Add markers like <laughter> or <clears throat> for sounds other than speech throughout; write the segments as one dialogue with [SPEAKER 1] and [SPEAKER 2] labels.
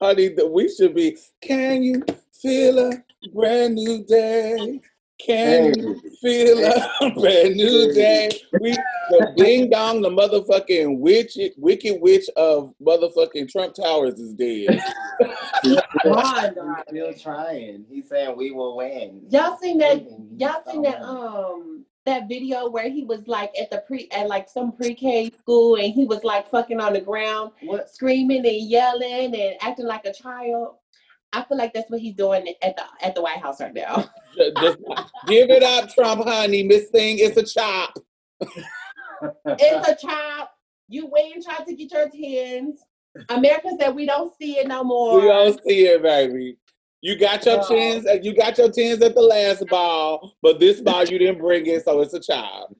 [SPEAKER 1] honey. the- We should be. Can you feel a brand new day? Can you feel a <laughs> brand new day? We the ding dong, the motherfucking witch, wicked witch of motherfucking Trump Towers is dead. <laughs> <laughs>
[SPEAKER 2] Still trying. He's saying we will win.
[SPEAKER 3] Y'all seen that? Y'all seen that? Um, that video where he was like at the pre at like some pre-K school and he was like fucking on the ground,
[SPEAKER 2] What?
[SPEAKER 3] screaming and yelling and acting like a child. I feel like that's what he's doing at the at the White House right now. <laughs>
[SPEAKER 1] Give it up, Trump, honey. Miss Thing, it's a chop.
[SPEAKER 3] it's a chop. You went and tried to get your tens. America said we don't see it no more.
[SPEAKER 1] We don't see it, baby. You got your
[SPEAKER 3] No.
[SPEAKER 1] chins, you got your tens at the last ball, but this ball you didn't bring it, so it's a child.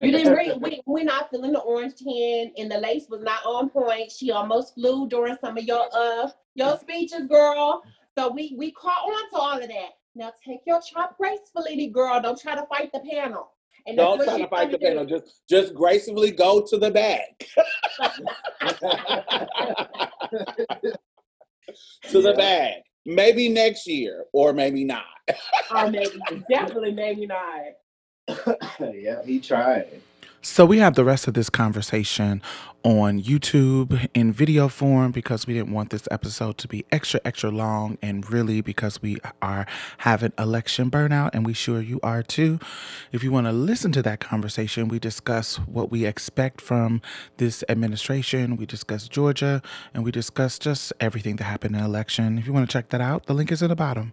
[SPEAKER 3] You didn't bring. We, we're not feeling the orange tin, and the lace was not on point. She almost flew during some of your uh your speeches, girl. So we we caught on to all of that. Now take your chop gracefully, girl. Don't try to fight the panel. And
[SPEAKER 1] Don't try to fight the
[SPEAKER 3] trying
[SPEAKER 1] panel.
[SPEAKER 3] do.
[SPEAKER 1] Just just gracefully go to the back. <laughs> <laughs> to the back. Maybe next year, or maybe not.
[SPEAKER 3] Or maybe, definitely, maybe not. <coughs>
[SPEAKER 2] yeah, he tried.
[SPEAKER 4] So we have the rest of this conversation on YouTube in video form because we didn't want this episode to be extra extra long and really because we are having election burnout and we sure you are too. If you want to listen to that conversation, we discuss what we expect from this administration, we discuss Georgia, and we discuss just everything that happened in the election. If you want to check that out, the link is in the bottom.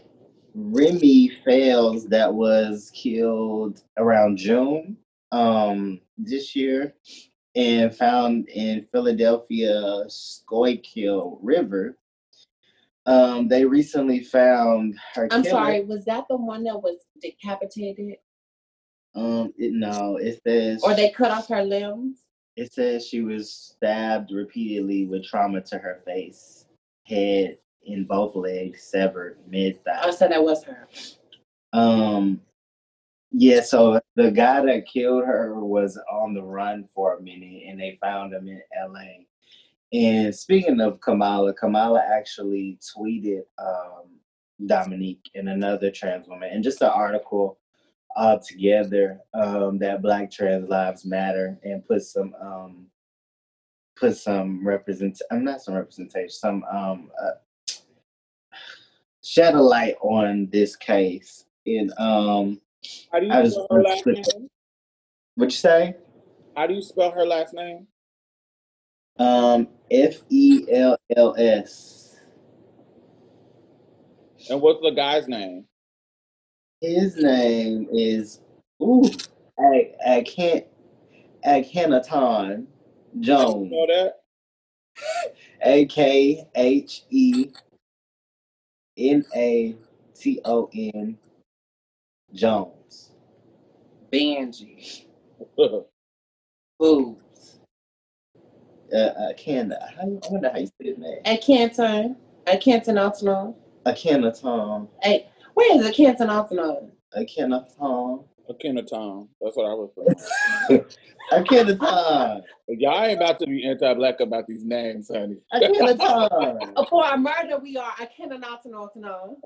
[SPEAKER 5] Remy Fells that was killed around June um this year. and found in Philadelphia Schuylkill River. Um, they recently found her.
[SPEAKER 3] I'm
[SPEAKER 5] killer.
[SPEAKER 3] sorry, was that the one that was decapitated?
[SPEAKER 5] Um, it, no, it says
[SPEAKER 3] Or they cut off her limbs?
[SPEAKER 5] it says she was stabbed repeatedly with trauma to her face, head, and both legs severed mid thigh.
[SPEAKER 3] Oh, so that was her.
[SPEAKER 5] Um, yeah, so the guy that killed her was on the run for a minute and they found him in LA. And speaking of Kamala, Kamala actually tweeted um, Dominique and another trans woman, and just an article all together um, that Black Trans Lives Matter and put some um, put some represent I'm not some representation, some um, uh, shed a light on this case. And um,
[SPEAKER 1] How do you
[SPEAKER 5] I
[SPEAKER 1] spell her last name?
[SPEAKER 5] what you say?
[SPEAKER 1] How do you spell her last name?
[SPEAKER 5] Um, F E L L S.
[SPEAKER 1] And what's the guy's name?
[SPEAKER 5] His name is ooh, I I can't Akhenaton
[SPEAKER 1] How do you
[SPEAKER 5] Jones.
[SPEAKER 1] spell that? <laughs>
[SPEAKER 5] A K H E N A T O N Jones.
[SPEAKER 3] Benji. <laughs> Boobs.
[SPEAKER 5] Uh, uh Canada. How, I wonder how you say his name.
[SPEAKER 3] At Canton. At Canton Altamont.
[SPEAKER 5] Akhenaton.
[SPEAKER 3] Hey, where is the Canton Altamont?
[SPEAKER 5] Akhenaton.
[SPEAKER 1] Akhenaton. That's what I was saying.
[SPEAKER 5] Akhenaton. <laughs>
[SPEAKER 1] Y'all ain't about to be anti-black about these names, honey.
[SPEAKER 5] Akhenaton.
[SPEAKER 3] Uh, <laughs> For a murder, we are. I Canton Altamont. No.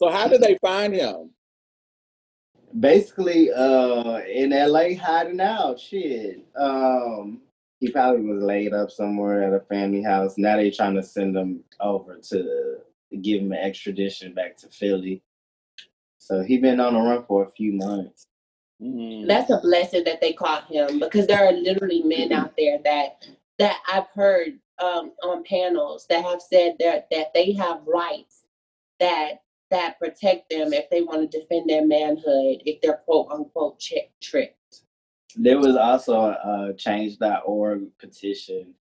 [SPEAKER 1] So how did they find him?
[SPEAKER 5] basically uh in LA hiding out. Shit. Um he probably was laid up somewhere at a family house. Now they're trying to send him over to give him an extradition back to Philly. So he been on the run for a few months.
[SPEAKER 1] Mhm.
[SPEAKER 3] That's a blessing that they caught him because there are literally men out there that that I've heard um, on panels that have said that that they have rights that that protect them if they want to defend their manhood if they're quote unquote check tricked.
[SPEAKER 5] There was also a change.org petition.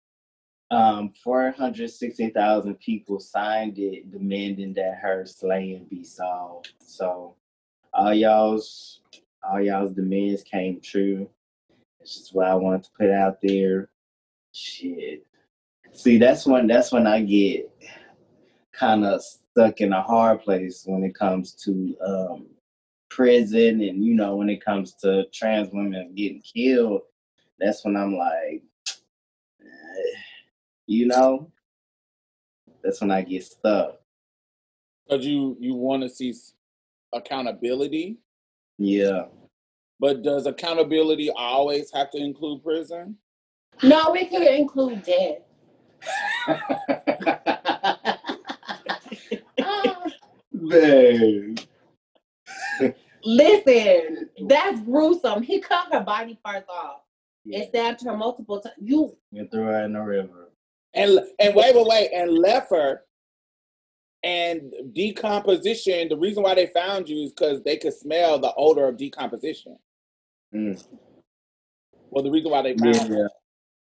[SPEAKER 5] Um, 460,000 people signed it demanding that her slaying be solved. So all y'all's all y'all's demands came true. It's just what I wanted to put out there. Shit. See, that's when that's when I get kind of stuck in a hard place when it comes to um, prison and you know when it comes to trans women getting killed. That's when I'm like, eh, <sighs> you know, that's when I get stuck.
[SPEAKER 1] Because you you want to see accountability,
[SPEAKER 5] Yeah.
[SPEAKER 1] but does accountability always have to include prison?
[SPEAKER 3] No, it could include death. <laughs> <laughs>
[SPEAKER 5] Babe.
[SPEAKER 3] Listen, that's gruesome. He cut her body parts off and
[SPEAKER 5] Yeah.
[SPEAKER 3] stabbed her multiple times. You
[SPEAKER 5] And threw her in the river.
[SPEAKER 1] And and wait, wait, wait, and left her. And decomposition. The reason why they found you is because they could smell the odor of decomposition.
[SPEAKER 5] Mm.
[SPEAKER 1] Well, the reason why they found
[SPEAKER 5] Yeah.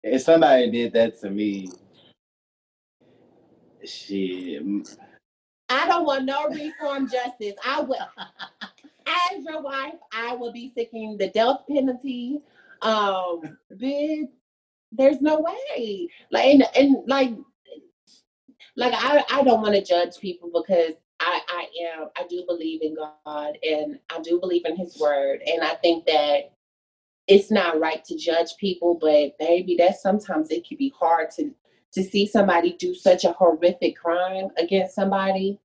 [SPEAKER 5] If somebody did that to me, shit.
[SPEAKER 3] I don't want no reform justice. I will, <laughs> as your wife, I will be seeking the death penalty. Um, bitch, there's no way. Like and, and like, like I, I don't want to judge people because I, I am, I do believe in God and I do believe in His Word, and I think that it's not right to judge people, but baby, that sometimes it can be hard to to see somebody do such a horrific crime against somebody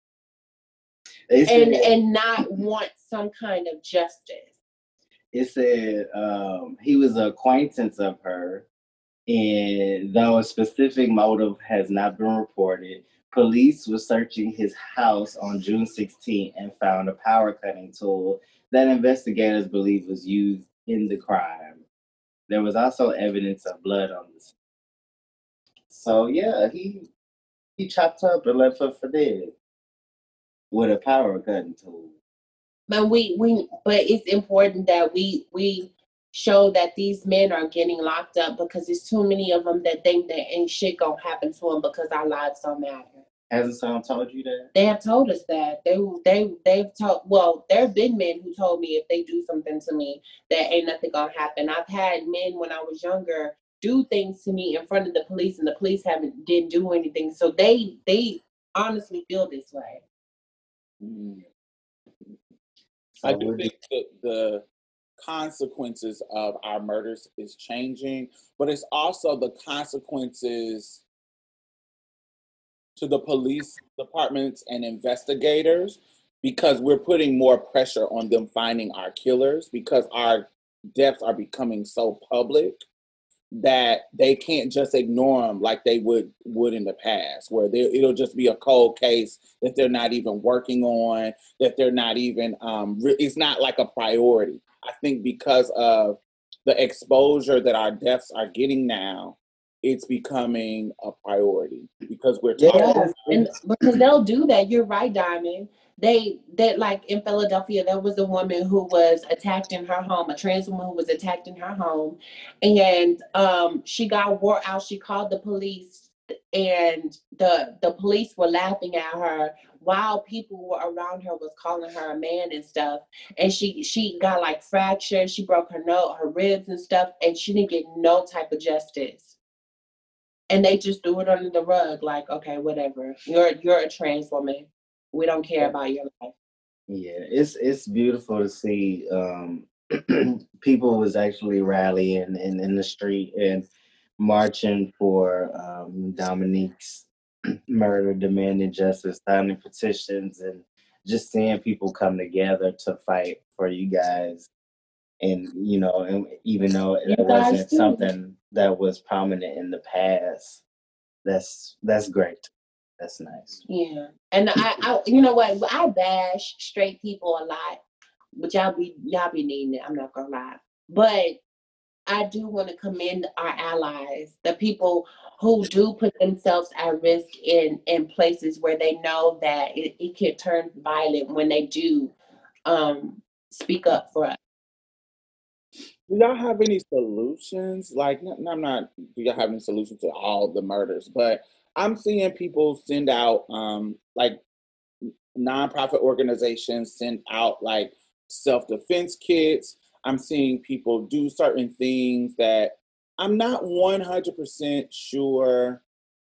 [SPEAKER 3] and
[SPEAKER 5] said,
[SPEAKER 3] and not want some kind of justice.
[SPEAKER 5] it said um, he was an acquaintance of her, and though a specific motive has not been reported, police were searching his house on June 16 and found a power cutting tool that investigators believe was used in the crime. There was also evidence of blood on the scene. So yeah, he he chopped up and left her for dead. With a power cutting tool.
[SPEAKER 3] But we we but it's important that we we show that these men are getting locked up because there's too many of them that think that ain't shit gonna happen to them because our lives don't matter.
[SPEAKER 5] Hasn't someone told you that?
[SPEAKER 3] They have told us that they they they've told. Well, there have been men who told me if they do something to me, that ain't nothing gonna happen. I've had men when I was younger do things to me in front of the police, and the police haven't didn't do anything. So they they honestly feel this way.
[SPEAKER 1] Mm. I
[SPEAKER 5] So
[SPEAKER 1] do think that the consequences of our murders is changing, but it's also the consequences to the police departments and investigators because we're putting more pressure on them finding our killers because our deaths are becoming so public that they can't just ignore them like they would would in the past where they, it'll just be a cold case that they're not even working on that they're not even um re- it's not like a priority i think because of the exposure that our deaths are getting now it's becoming a priority because we're talking
[SPEAKER 3] Yeah, and because they'll do that. You're right, Diamond. They that like in Philadelphia, there was a woman who was attacked in her home, a trans woman who was attacked in her home, and um, she got wore out. She called the police, and the the police were laughing at her while people were around her was calling her a man and stuff. And she she got like fractured. She broke her nose, her ribs and stuff, and she didn't get no type of justice and they just threw it under the rug like okay whatever you're you're a trans woman we don't care about your life
[SPEAKER 5] Yeah, it's it's beautiful to see um <clears throat> people was actually rallying in, in the street and marching for um Dominique's <clears throat> murder, demanding justice, signing petitions and just seeing people come together to fight for you guys. And you know, and even though it wasn't something that was prominent in the past, that's that's great. That's nice.
[SPEAKER 3] yeah and I, I you know what i bash straight people a lot but y'all be y'all be needing it i'm not gonna lie but i do want to commend our allies the people who do put themselves at risk in in places where they know that it, it can turn violent when they do um speak up for us
[SPEAKER 1] Do y'all have any solutions? Like, I'm not. Do y'all have any solutions to all the murders? But I'm seeing people send out, um, like nonprofit organizations send out like self defense kits. I'm seeing people do certain things that I'm not 100% sure.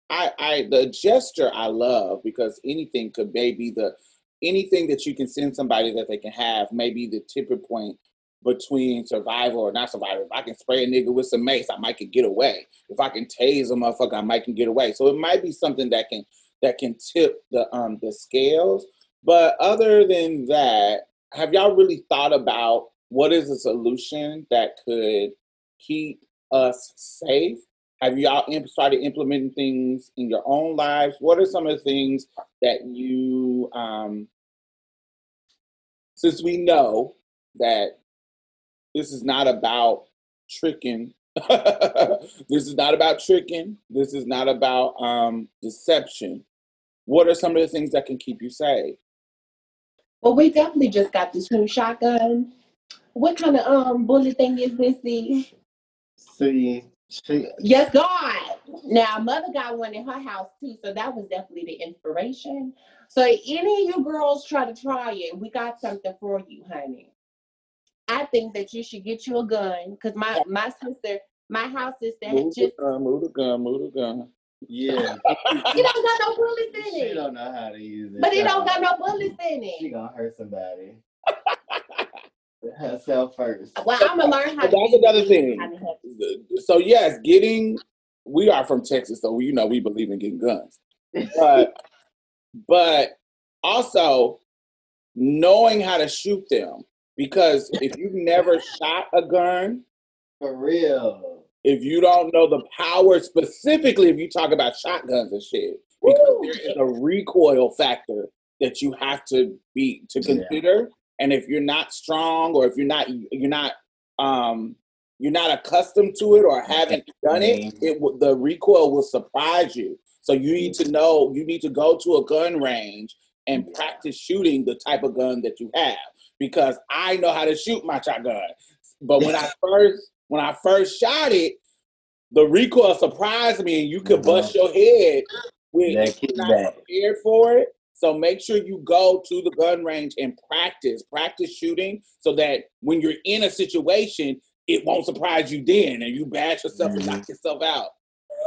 [SPEAKER 1] I, I the gesture I love because anything could maybe the anything that you can send somebody that they can have maybe the tipping point between survival or not survival. If I can spray a nigga with some mace, I might can get away. If I can tase a motherfucker, I might can get away. So it might be something that can that can tip the um the scales. But other than that, have y'all really thought about what is a solution that could keep us safe? Have y'all started implementing things in your own lives? What are some of the things that you, um, since we know that this is not about tricking, <laughs> this is not about tricking, this is not about um, deception. What are some of the things that can keep you safe?
[SPEAKER 3] Well, we definitely just got this new shotgun. What kind of um bullet thing is this? The
[SPEAKER 5] See, she,
[SPEAKER 3] yes, God. Now, mother got one in her house too, so that was definitely the inspiration. So, any of you girls try to try it, we got something for you, honey. I think that you should get you a gun because my my sister, my house sister, had
[SPEAKER 1] Move the
[SPEAKER 3] just
[SPEAKER 1] gun, move the gun, move the gun.
[SPEAKER 5] yeah, <laughs>
[SPEAKER 3] you don't got no bullets in
[SPEAKER 5] she
[SPEAKER 3] it, She
[SPEAKER 5] don't know how to use it.
[SPEAKER 3] but it don't got no bullets in it.
[SPEAKER 5] She gonna hurt somebody. <laughs> Herself first.
[SPEAKER 3] Well, I'm gonna learn how
[SPEAKER 1] But
[SPEAKER 3] to.
[SPEAKER 1] that's
[SPEAKER 3] use
[SPEAKER 1] another thing.
[SPEAKER 3] How to help.
[SPEAKER 1] So yes, getting we are from Texas, so you know we believe in getting guns. But <laughs> but also knowing how to shoot them. Because if you've never <laughs> shot a gun,
[SPEAKER 5] For real.
[SPEAKER 1] if you don't know the power, specifically if you talk about shotguns and shit, because
[SPEAKER 3] Woo!
[SPEAKER 1] there is a recoil factor that you have to be to
[SPEAKER 5] Yeah.
[SPEAKER 1] consider. And if you're not strong, or if you're not you're not um you're not accustomed to it or haven't done it, it will- the recoil will surprise you. So you need to know you need to go to a gun range and practice shooting the type of gun that you have because I know how to shoot my shotgun. But when I <laughs> first when I first shot it, the recoil surprised me, and you could mm-hmm. bust your head if you're not prepared for it. So make sure you go to the gun range and practice, practice shooting, so that when you're in a situation, it won't surprise you then, and you bash yourself and knock mm-hmm. yourself out.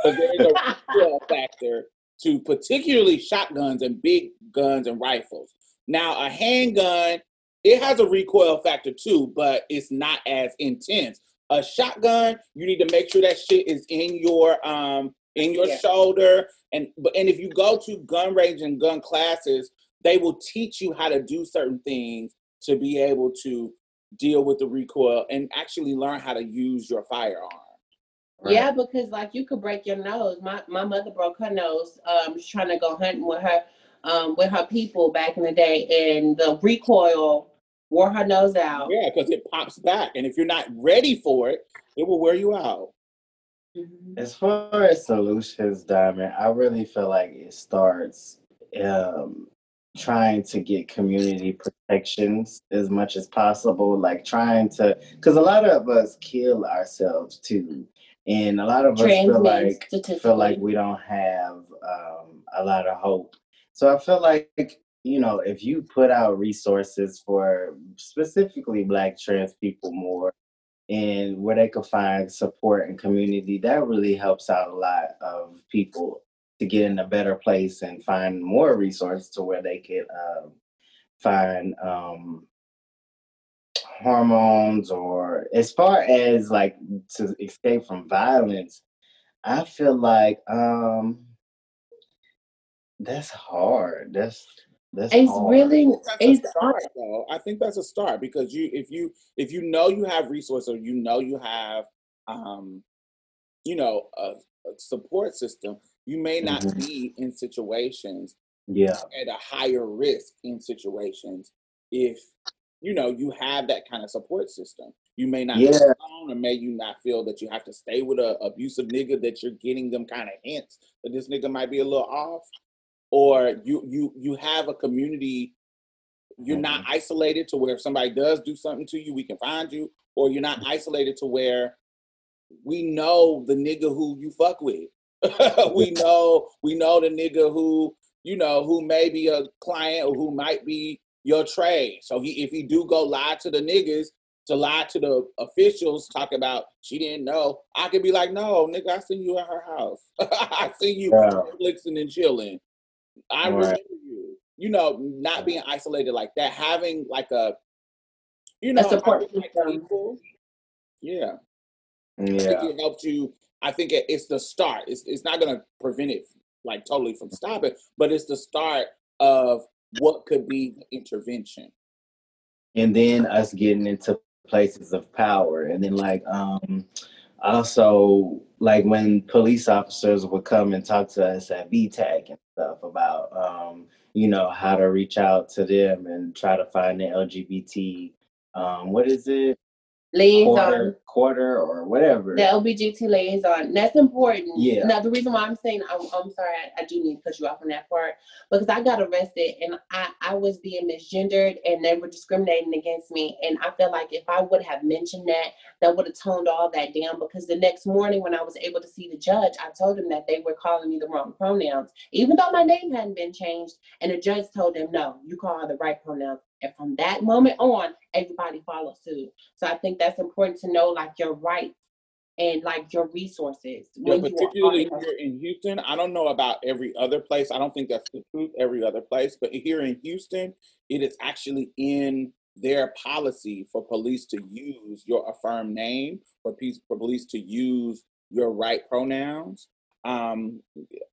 [SPEAKER 1] Because there's a recoil <laughs> factor to particularly shotguns and big guns and rifles. Now, a handgun, it has a recoil factor too, but it's not as intense. A shotgun, you need to make sure that shit is in your um in your
[SPEAKER 3] Yeah.
[SPEAKER 1] shoulder. And but and if you go to gun range and gun classes, they will teach you how to do certain things to be able to deal with the recoil and actually learn how to use your firearm.
[SPEAKER 3] Yeah, because like you could break your nose. My my mother broke her nose. Um, she's trying to go hunting with her, um, with her people back in the day, and the recoil wore her nose out.
[SPEAKER 1] Yeah, because it pops back. And if you're not ready for it, it will wear you out.
[SPEAKER 3] Mhm.
[SPEAKER 5] As far as solutions, Diamond, I really feel like it starts um, trying to get community protections as much as possible, like trying to, because a lot of us kill ourselves too, and a lot of us
[SPEAKER 3] Trans
[SPEAKER 5] feel like feel like we don't have um, a lot of hope. So I feel like you know if you put out resources for specifically Black trans people more and where they could find support and community, that really helps out a lot of people to get in a better place and find more resources to where they could um, find um, hormones or as far as like to escape from violence. I feel like um, that's hard. That's that's
[SPEAKER 3] It's
[SPEAKER 5] hard.
[SPEAKER 3] really
[SPEAKER 1] That's a
[SPEAKER 3] it's
[SPEAKER 1] start, though. I think that's a start because you, if you, if you know you have resources, or you know you have, um, you know, a, a support system, you may not
[SPEAKER 5] Mhm.
[SPEAKER 1] be in situations
[SPEAKER 5] Yeah.
[SPEAKER 1] at a higher risk in situations if you know you have that kind of support system. You may not
[SPEAKER 5] Yeah.
[SPEAKER 1] alone, or may you not feel that you have to stay with a abusive nigga that you're getting them kind of hints that this nigga might be a little off, or you you you have a community. You're not mm-hmm. isolated to where if somebody does do something to you, we can find you, or you're not mm-hmm. isolated to where we know the nigga who you fuck with. <laughs> we <laughs> know we know the nigga who you know who may be a client or who might be your trade. So he if he do go lie to the niggas to lie to the officials, talk about she didn't know. I could be like, no, nigga, I seen you at her house. <laughs> I seen you
[SPEAKER 5] Yeah.
[SPEAKER 1] Netflixing and chilling. I
[SPEAKER 5] Right.
[SPEAKER 1] remember you. You know, not being isolated like that, having like a you know
[SPEAKER 3] a support system.
[SPEAKER 1] Yeah. I think
[SPEAKER 5] Yeah.
[SPEAKER 1] it helped you. I think it, it's the start. It's it's not gonna prevent it like totally from stopping, but it's the start of what could be intervention.
[SPEAKER 5] and then us getting into places of power and then like um also like when police officers would come and talk to us at VTAC and stuff about um you know how to reach out to them and try to find the LGBT um what is it
[SPEAKER 3] Liaison.
[SPEAKER 5] quarter quarter or whatever
[SPEAKER 3] The LBGT liaison. That's important.
[SPEAKER 5] Yeah.
[SPEAKER 3] Now the reason why I'm saying I'm, I'm sorry, I, I do need to cut you off on that part because I got arrested and I, I was being misgendered and they were discriminating against me. And I feel like if I would have mentioned that, that would have toned all that down because the next morning when I was able to see the judge, I told him that they were calling me the wrong pronouns, even though my name hadn't been changed. And the judge told them, no, you call her the right pronouns. And from that moment on, everybody followed suit. So I think that's important to know like your rights and like your resources.
[SPEAKER 1] Yeah,
[SPEAKER 3] you
[SPEAKER 1] particularly
[SPEAKER 3] in-
[SPEAKER 1] here in Houston. I don't know about every other place. I don't think that's the truth every other place, but here in Houston, it is actually in their policy for police to use your affirmed name, for, peace, for police to use your right pronouns. Um,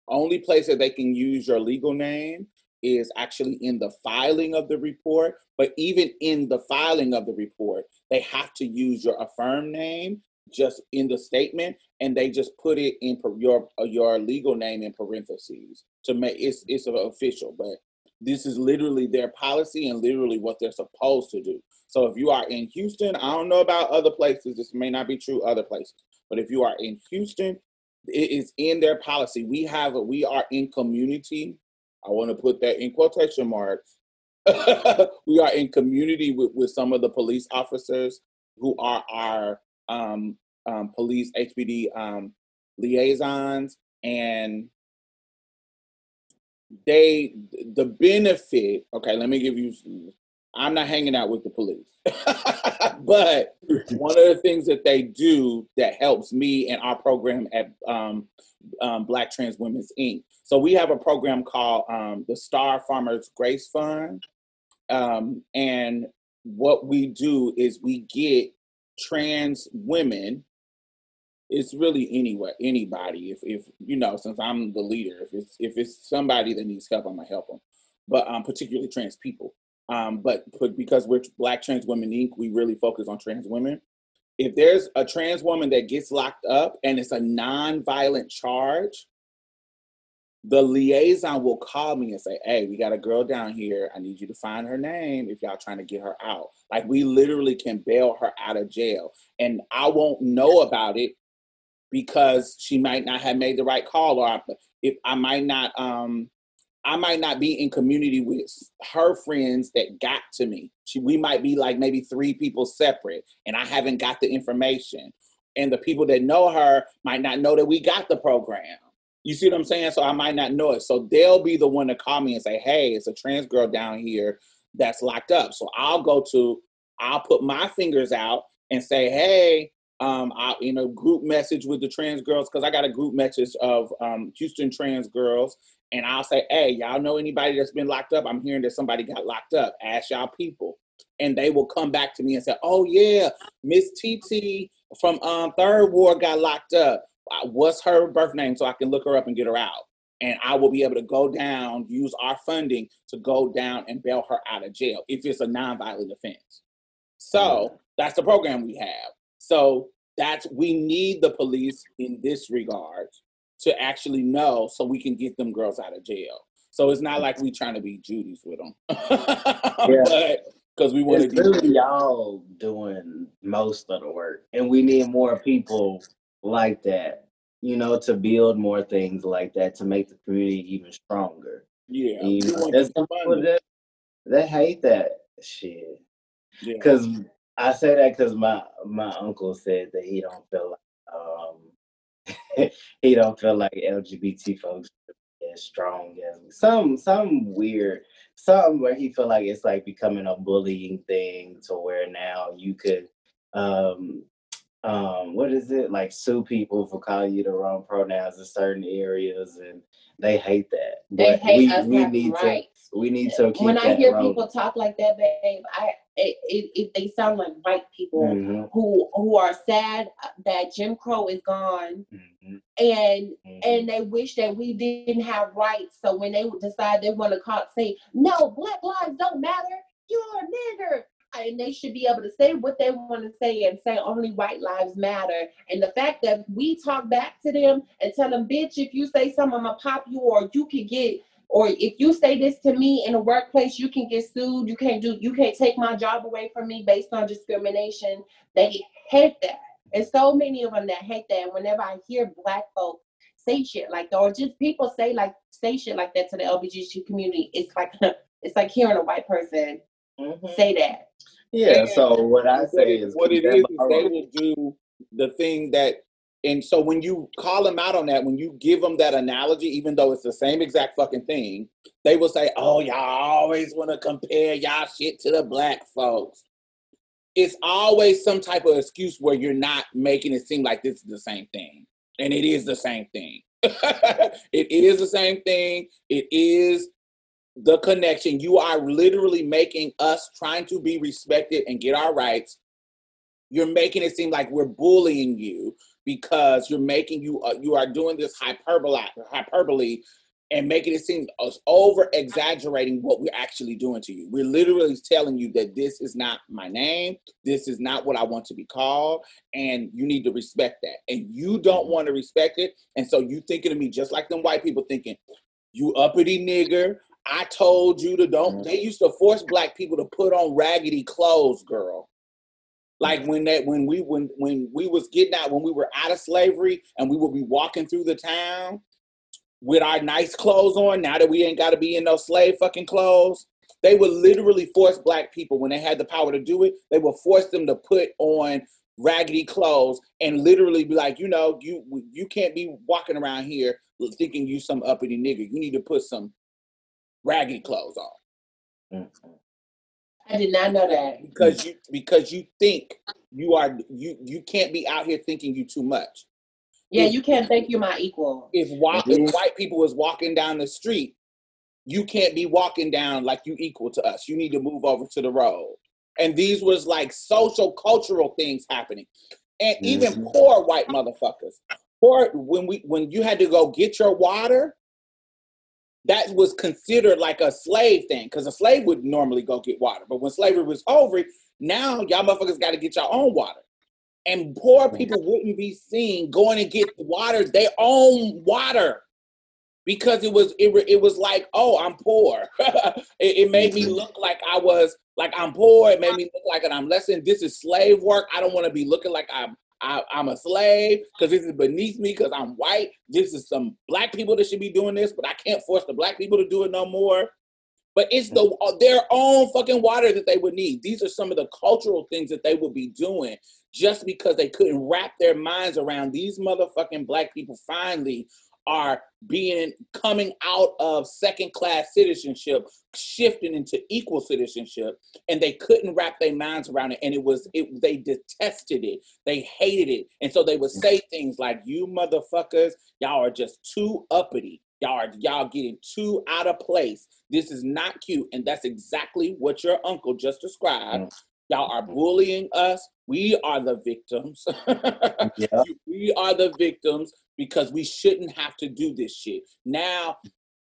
[SPEAKER 1] only place that they can use your legal name is actually in the filing of the report. But even in the filing of the report, they have to use your affirmed name just in the statement, and they just put it in your your legal name in parentheses to make it's it's official. But this is literally their policy and literally what they're supposed to do. So if you are in Houston, I don't know about other places. This may not be true other places, but if you are in Houston, it is in their policy. We have a, we are in community I want to put that in quotation marks. <laughs> we are in community with, with some of the police officers who are our um, um, police HPD um, liaisons, and they the benefit. Okay, let me give you. I'm not hanging out with the police, <laughs> but one of the things that they do that helps me and our program at um, um, Black Trans Women's Inc. So we have a program called um, the Star Farmers Grace Fund, um, and what we do is we get trans women it's really anywhere anybody if if you know since i'm the leader if it's if it's somebody that needs help i'm gonna help them but um particularly trans people um but, but because we're black trans women inc we really focus on trans women if there's a trans woman that gets locked up and it's a non-violent charge the liaison will call me and say, Hey, we got a girl down here. I need you to find her name if y'all trying to get her out. Like we literally can bail her out of jail. And I won't know about it because she might not have made the right call or if I might not um I might not be in community with her friends that got to me. She, we might be like maybe three people separate and I haven't got the information. And the people that know her might not know that we got the program you see what I'm saying? So I might not know it. So they'll be the one to call me and say, hey, it's a trans girl down here that's locked up. So I'll go to, I'll put my fingers out and say, hey, um, I, you know, group message with the trans girls because I got a group message of um, Houston trans girls, and I'll say, "Hey, y'all know anybody that's been locked up? I'm hearing that somebody got locked up. Ask y'all people." And they will come back to me and say, "Oh yeah, Miss TT from um, Third Ward got locked up what's her birth name so I can look her up and get her out. And I will be able to go down, use our funding to go down and bail her out of jail if it's a nonviolent offense. So that's the program we have. So that's we need the police in this regard to actually know so we can get them girls out of jail. So it's not like we trying to be Judy's with them. <laughs> yeah. because we want
[SPEAKER 5] to really y'all doing most of the work, and we need more people like that, you know, to build more things like that to make the community even stronger.
[SPEAKER 1] Yeah,
[SPEAKER 5] you know, that, that hate that shit. Because yeah. I say that because my my uncle said that he don't feel like um <laughs> he don't feel like LGBT folks as strong as some some weird something where he feel like it's like becoming a bullying thing to where now you could um um, what is it like sue people for calling you the wrong pronouns in certain areas and they hate that
[SPEAKER 3] they
[SPEAKER 5] but
[SPEAKER 3] hate
[SPEAKER 5] we,
[SPEAKER 3] us
[SPEAKER 5] we need
[SPEAKER 3] rights.
[SPEAKER 5] We need to keep
[SPEAKER 3] when I hear
[SPEAKER 5] rolling.
[SPEAKER 3] people talk like that, babe, I it, it, they sound like white people
[SPEAKER 5] Mhm,
[SPEAKER 3] who who are sad that Jim Crow is gone
[SPEAKER 5] mhm,
[SPEAKER 3] and
[SPEAKER 5] mhm.
[SPEAKER 3] and they wish that we didn't have rights. So when they decide they want to call say, no, black lives don't matter, you're a nigger. And they should be able to say what they want to say and say only white lives matter. And the fact that we talk back to them and tell them, bitch, if you say something, I'm gonna pop you, or you could get, or if you say this to me in a workplace, you can get sued. You can't do, you can't take my job away from me based on discrimination. They hate that. And so many of them that hate that. And whenever I hear black folks say shit like that, or just people say like say shit like that to the LGBTQ community, it's like <laughs> it's like hearing a white person
[SPEAKER 5] Mhm.
[SPEAKER 3] say that.
[SPEAKER 5] Yeah.
[SPEAKER 1] And
[SPEAKER 5] So what I say is
[SPEAKER 1] what
[SPEAKER 5] keep
[SPEAKER 1] it
[SPEAKER 5] that
[SPEAKER 1] is is they
[SPEAKER 5] rolling.
[SPEAKER 1] will do the thing that and so when you call them out on that when you give them that analogy even though it's the same exact fucking thing they will say oh y'all always want to compare y'all shit to the black folks. It's always some type of excuse where you're not making it seem like this is the same thing. And it is the same thing. <laughs> It is the same thing. It is the connection. You are literally making us trying to be respected and get our rights. You're making it seem like we're bullying you because you're making you uh, you are doing this hyperbole hyperbole and making it seem us over exaggerating what we're actually doing to you. We're literally telling you that this is not my name, this is not what I want to be called, and you need to respect that. And you don't want to respect it, and so you thinking of me just like them white people thinking, you uppity nigger. I told you to don't. They used to force black people to put on raggedy clothes, girl like when that when we when when we was getting out when we were out of slavery and we would be walking through the town with our nice clothes on. Now that we ain't got to be in those slave fucking clothes, they would literally force black people when they had the power to do it. They would force them to put on raggedy clothes and literally be like, you know, you you can't be walking around here thinking you some uppity nigga. You need to put some raggedy clothes on
[SPEAKER 5] Mhm.
[SPEAKER 3] I did not know that.
[SPEAKER 1] because you because you think you are you you can't be out here thinking you too much.
[SPEAKER 3] Yeah,
[SPEAKER 1] If-
[SPEAKER 3] you can't think you're my equal.
[SPEAKER 1] If white
[SPEAKER 5] Mhm.
[SPEAKER 1] if white people was walking down the street, you can't be walking down like you equal to us. You need to move over to the road. And these was like social cultural things happening. And even
[SPEAKER 5] Mhm.
[SPEAKER 1] poor white motherfuckers. Poor when we when you had to go get your water, that was considered like a slave thing because a slave would normally go get water. But when slavery was over, now y'all motherfuckers got to get your own water. And poor people wouldn't be seen going and get water, their own water, because it was it, it was like, oh, I'm poor. <laughs> it, it made me mm-hmm. look like I was like I'm poor. It made me look like I'm less than. This is slave work. I don't want to be looking like I'm I, I'm a slave because this is beneath me because I'm white. This is some black people that should be doing this, but I can't force the black people to do it no more. But it's the uh, their own fucking water that they would need. These are some of the cultural things that they would be doing just because they couldn't wrap their minds around these motherfucking black people finally are being coming out of second class citizenship shifting into equal citizenship and they couldn't wrap their minds around it. And it was it they detested it. They hated it. And so they would mm. say things like you motherfuckers y'all are just too uppity. Y'all are y'all getting too out of place. This is not cute. And that's exactly what your uncle just described. Mm. Y'all are mm. bullying us. We are the victims. <laughs>
[SPEAKER 5] Yeah.
[SPEAKER 1] we are the victims because we shouldn't have to do this shit. Now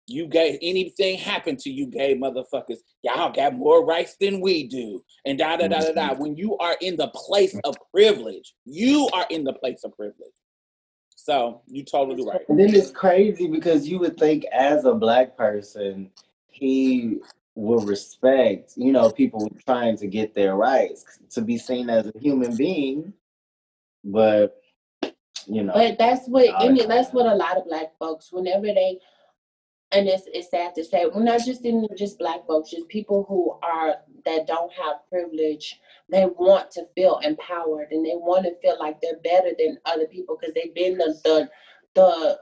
[SPEAKER 1] you gay anything happened to you gay motherfuckers y'all got more rights than we do. And da da da da da. When you are in the place of privilege you are in the place of privilege. So you totally right.
[SPEAKER 5] And then it's crazy because you would think as a black person, he would respect, you know, people trying to get their rights to be seen as a human being. But you know,
[SPEAKER 3] But that's what and
[SPEAKER 5] yeah.
[SPEAKER 3] that's what a lot of black folks, whenever they and it's it's sad to say, we're not just in just black folks, just people who are that don't have privilege, they want to feel empowered and they want to feel like they're better than other people because they've been the the the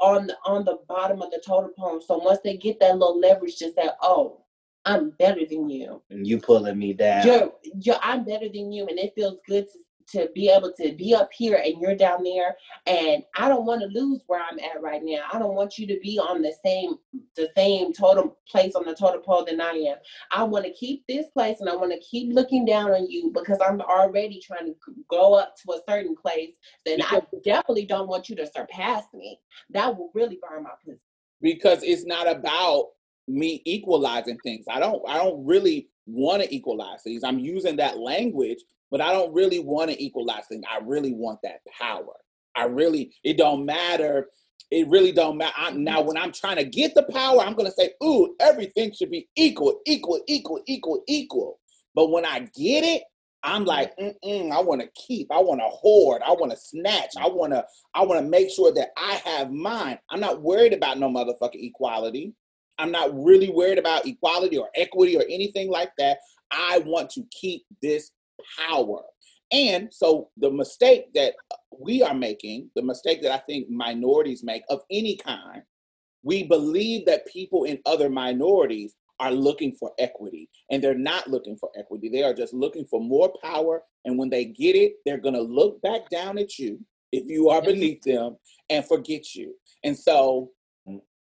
[SPEAKER 3] on the on the bottom of the totem pole. So once they get that little leverage to say, Oh, I'm better than you.
[SPEAKER 5] And you pulling me down.
[SPEAKER 3] You're, you're I'm better than you, and it feels good to, to be able to be up here and you're down there. And I don't want to lose where I'm at right now. I don't want you to be on the same the same totem place on the totem pole than I am. I want to keep this place, and I want to keep looking down on you because I'm already trying to go up to a certain place. Then I definitely don't want you to surpass me. That will really burn my pussy.
[SPEAKER 1] because it's not about me equalizing things. I don't I don't really want to equalize things. I'm using that language, but I don't really want to equalize things. I really want that power. I really it don't matter. It really don't matter. I, mm-hmm. now when I'm trying to get the power, I'm gonna say, ooh, everything should be equal, equal, equal, equal, equal. But when I get it, I'm mm-hmm. like, Mm-mm, I want to keep. I want to hoard. I want to snatch. I mm-hmm. want to. I want to make sure that I have mine. I'm not worried about no motherfucking equality. I'm not really worried about equality or equity or anything like that. I want to keep this power. And so the mistake that we are making, the mistake that I think minorities make of any kind, we believe that people in other minorities are looking for equity and they're not looking for equity. They are just looking for more power. And when they get it, they're going to look back down at you if you are beneath them and forget you. And so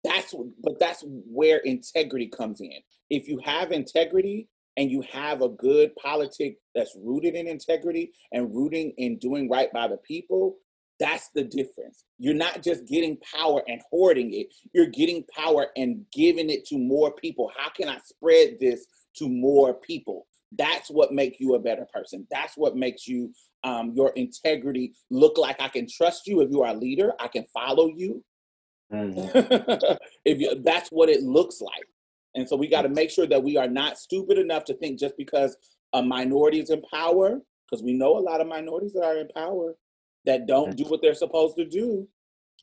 [SPEAKER 1] that's but that's where integrity comes in. If you have integrity and you have a good politic that's rooted in integrity and rooting in doing right by the people, that's the difference. You're not just getting power and hoarding it, you're getting power and giving it to more people. How can I spread this to more people? That's what makes you a better person. That's what makes you um, your integrity look like I can trust you if you are a leader. I can follow you.
[SPEAKER 5] Mhm. <laughs>
[SPEAKER 1] if you, that's what it looks like. And so we got to make sure that we are not stupid enough to think just because a minority is in power, because we know a lot of minorities that are in power that don't mm. do what they're supposed to do.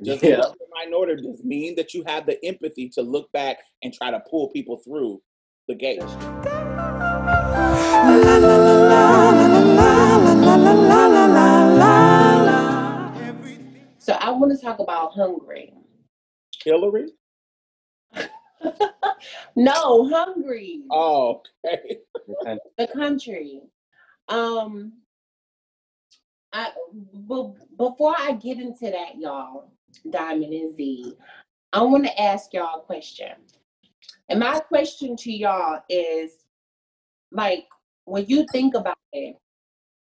[SPEAKER 1] Just
[SPEAKER 5] Yeah.
[SPEAKER 1] because you're a minority does mean that you have the empathy to look back and try to pull people through the gate.
[SPEAKER 3] So I want to talk about hungry.
[SPEAKER 1] Hillary? <laughs>
[SPEAKER 3] No, hungry.
[SPEAKER 1] Oh, okay.
[SPEAKER 3] the country. Um, I b- before I get into that, y'all, Diamond and Z, I want to ask y'all a question. And my question to y'all is, like, when you think about it,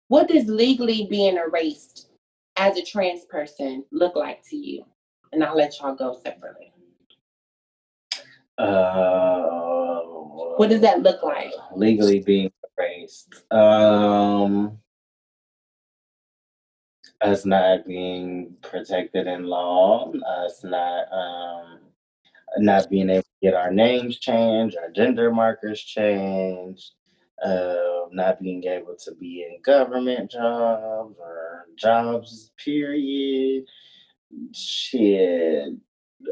[SPEAKER 3] what does legally being erased as a trans person look like to you? And I'll let y'all go separately.
[SPEAKER 5] Uh,
[SPEAKER 3] What does that look like?
[SPEAKER 5] legally being erased. Um, us not being protected in law, us not um, not being able to get our names changed, our gender markers changed, uh, not being able to be in government jobs or jobs. Period. Shit.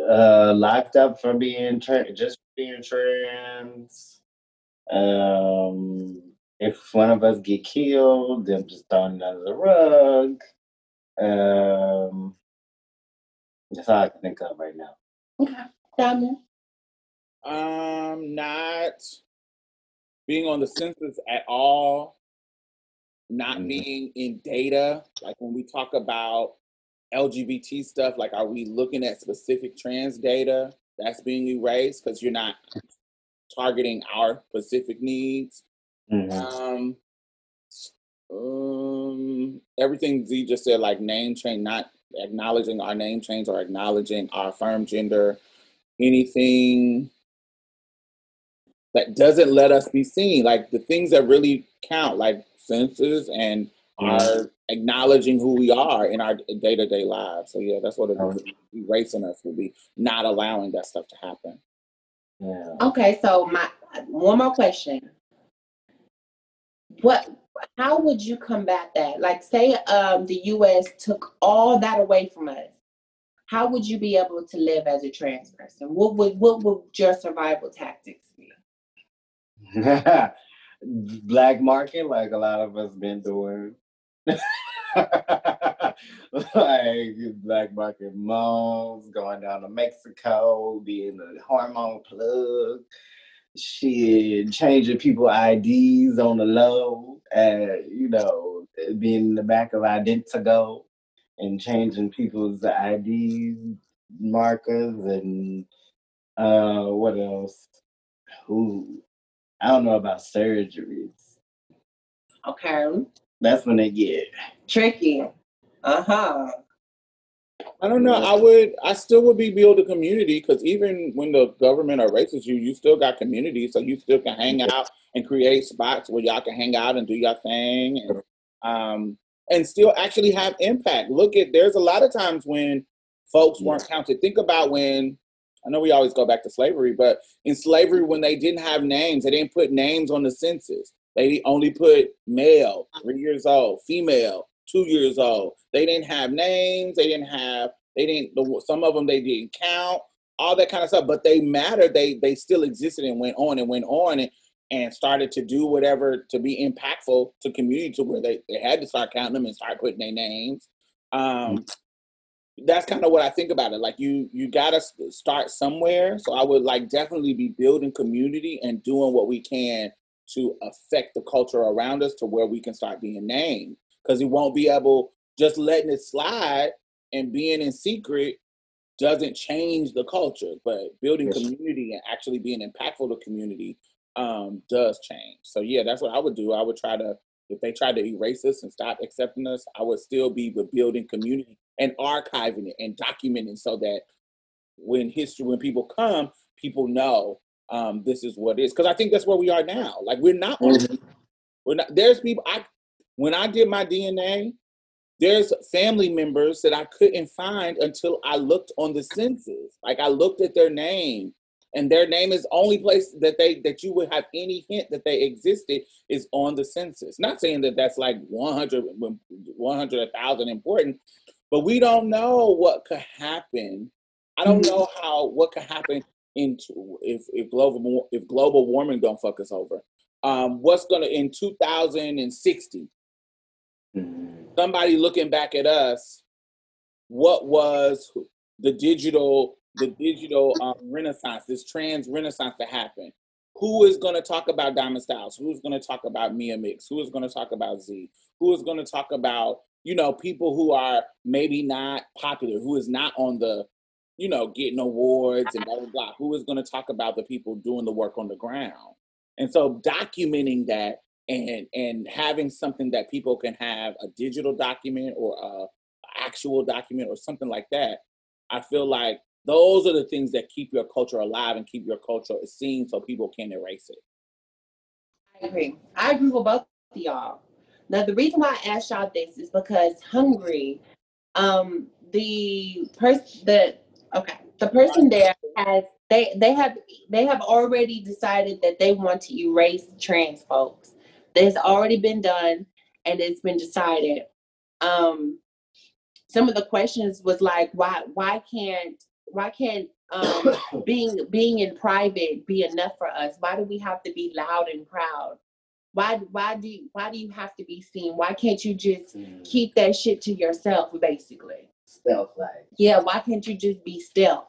[SPEAKER 5] Uh, locked up for being tra- just being trans. Um, if one of us get killed, them just throwing it under the rug. Um, that's all I can think of right now.
[SPEAKER 3] Okay, Diamond.
[SPEAKER 1] Um, not being on the census at all, not
[SPEAKER 5] Mhm.
[SPEAKER 1] being in data. Like when we talk about LGBT stuff, like are we looking at specific trans data that's being erased because you're not targeting our specific needs?
[SPEAKER 5] Mhm.
[SPEAKER 1] Um, um, everything Z just said, like name change, not acknowledging our name change or acknowledging our firm gender, anything that doesn't let us be seen, like the things that really count, like census and our acknowledging who we are in our day to day lives. So yeah, that's what it is. Erasing us will be not allowing that stuff to happen.
[SPEAKER 5] Yeah.
[SPEAKER 3] Okay, so my one more question. What how would you combat that? Like say um the US took all that away from us. How would you be able to live as a trans person? What would what would your survival tactics be? <laughs>
[SPEAKER 5] Black market, like a lot of us been doing. Like black market moms going down to Mexico, being a hormone plug, shit, changing people IDs on the low, and you know, being in the back of IdentoGO and changing people's IDs markers and uh what else? Who I don't know about surgeries.
[SPEAKER 3] Okay.
[SPEAKER 5] That's when they get
[SPEAKER 3] Tricky. Uh-huh.
[SPEAKER 1] I don't know. I would. I still would be build a community because even when the government erases you, you still got community, so you still can hang out and create spots where y'all can hang out and do your thing, and um, and still actually have impact. Look at there's a lot of times when folks weren't counted. Think about when I know we always go back to slavery, but in slavery when they didn't have names, they didn't put names on the census. They only put male, three years old, female, two years old. They didn't have names. They didn't have. They didn't. Some of them they didn't count. All that kind of stuff. But they mattered. They they still existed and went on and went on and and started to do whatever to be impactful to community to where they, they had to start counting them and start putting their names. Um, that's kind of what I think about it. Like you, you gotta start somewhere. So I would like definitely be building community and doing what we can to affect the culture around us to where we can start being named. Because we won't be able just letting it slide and being in secret doesn't change the culture. But building
[SPEAKER 5] Yes.
[SPEAKER 1] community and actually being impactful to community um, does change. So yeah, that's what I would do. I would try to if they tried to erase us and stop accepting us, I would still be with building community and archiving it and documenting so that when history, when people come, people know um, this is what is. Because I think that's where we are now. Like we're not, on, we're not. There's people. I when I did my DNA, there's family members that I couldn't find until I looked on the census. Like I looked at their name, and their name is only place that they that you would have any hint that they existed is on the census. Not saying that that's like 100, 100, 1,000 important, but we don't know what could happen. I don't know how what could happen into if if global if global warming don't fuck us over. Um, what's gonna in 2060? Somebody looking back at us, what was the digital the digital um, renaissance, this trans renaissance that happened? Who is going to talk about Diamond Stylz? Who's going to talk about Mia Mix? Who is going to talk about Z? Who is going to talk about you know people who are maybe not popular, who is not on the you know getting awards and blah blah blah? Who is going to talk about the people doing the work on the ground? And so documenting that and and having something that people can have a digital document or a actual document or something like that, I feel like those are the things that keep your culture alive and keep your culture seen so people can erase it.
[SPEAKER 3] I agree. I agree with both of y'all. Now, the reason why I asked y'all this is because hungry, um, the person that okay, the person there has they they have they have already decided that they want to erase trans folks. That's already been done and it's been decided. Um, some of the questions was like, why why can't why can't um, <coughs> being being in private be enough for us? Why do we have to be loud and proud? Why why do why do you have to be seen? Why can't you just keep that shit to yourself, basically?
[SPEAKER 5] Stealth like.
[SPEAKER 3] Yeah, why can't you just be stealth?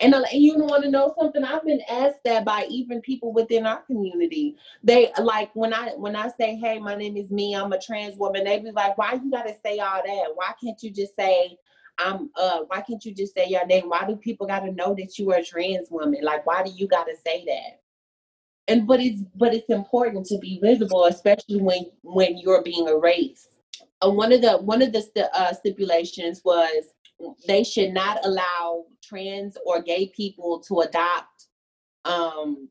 [SPEAKER 3] And, uh, and you want to know something? I've been asked that by even people within our community. They like when I when I say, "Hey, my name is me. I'm a trans woman." They be like, "Why you gotta say all that? Why can't you just say I'm? Uh, why can't you just say your name? Why do people gotta know that you are a trans woman? Like, why do you gotta say that?" And but it's but it's important to be visible, especially when when you're being erased. Uh, one of the one of the uh, stipulations was they should not allow trans or gay people to adopt um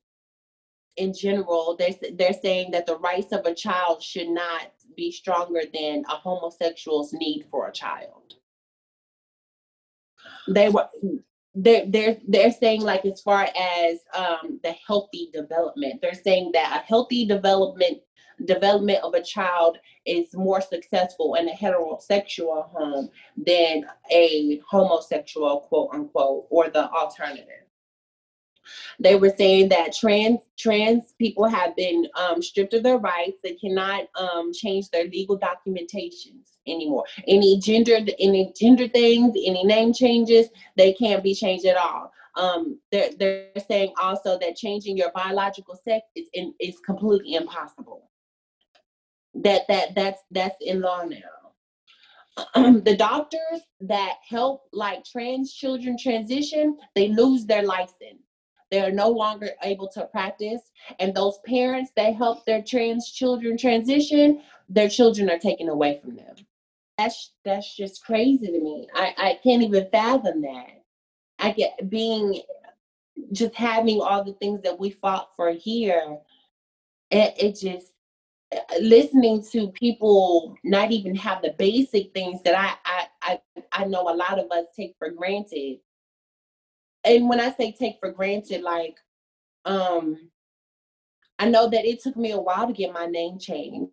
[SPEAKER 3] in general. They're, they're saying that the rights of a child should not be stronger than a homosexual's need for a child. They were they're they're they're saying like as far as um the healthy development they're saying that a healthy development development of a child is more successful in a heterosexual home than a homosexual quote unquote or the alternative. They were saying that trans trans people have been um, stripped of their rights. They cannot um, change their legal documentations anymore. Any gender any gender things any name changes they can't be changed at all. Um, they're, they're saying also that changing your biological sex is, in, is completely impossible that that that's that's in law now. <clears throat> the doctors that help like trans children transition, they lose their license. They are no longer able to practice, and those parents that help their trans children transition, their children are taken away from them. That's that's just crazy to me. I I can't even fathom that. I get being just having all the things that we fought for here. It, it just listening to people not even have the basic things that I, I I I know a lot of us take for granted. And when I say take for granted, like um I know that it took me a while to get my name changed,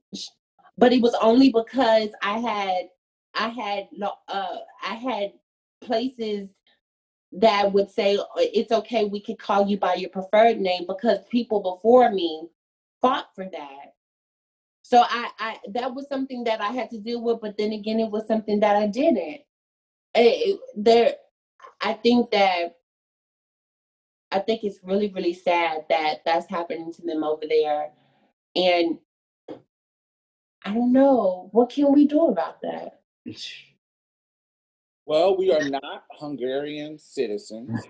[SPEAKER 3] but it was only because I had I had uh I had places that would say oh, it's okay we could call you by your preferred name because people before me fought for that so I, I that was something that I had to deal with, but then again, it was something that I didn't. It, there, I think that I think it's really really sad that that's happening to them over there, and I don't know what can we do about that. <laughs>
[SPEAKER 1] Well, we are not Hungarian citizens.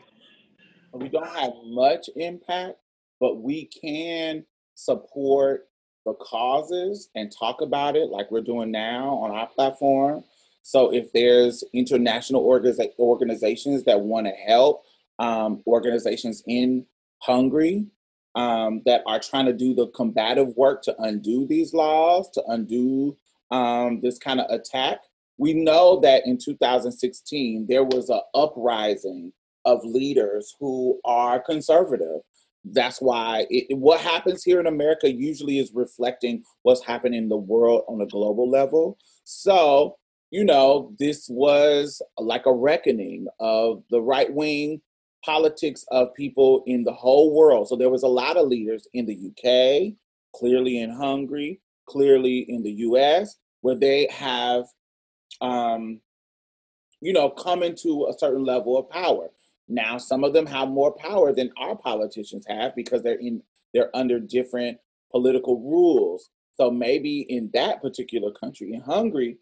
[SPEAKER 1] We don't have much impact, but we can support the causes and talk about it like we're doing now on our platform. So if there's international organiza- organizations that want to help, um, organizations in Hungary um, that are trying to do the combative work to undo these laws, to undo um, this kind of attack, we know that in 2016 there was an uprising of leaders who are conservative that's why it, what happens here in America usually is reflecting what's happening in the world on a global level. So you know, this was like a reckoning of the right wing politics of people in the whole world. So there was a lot of leaders in the UK, clearly in Hungary, clearly in the US, where they have, um, you know, come into a certain level of power. Now, some of them have more power than our politicians have because they're in they're under different political rules. So maybe in that particular country, in Hungary,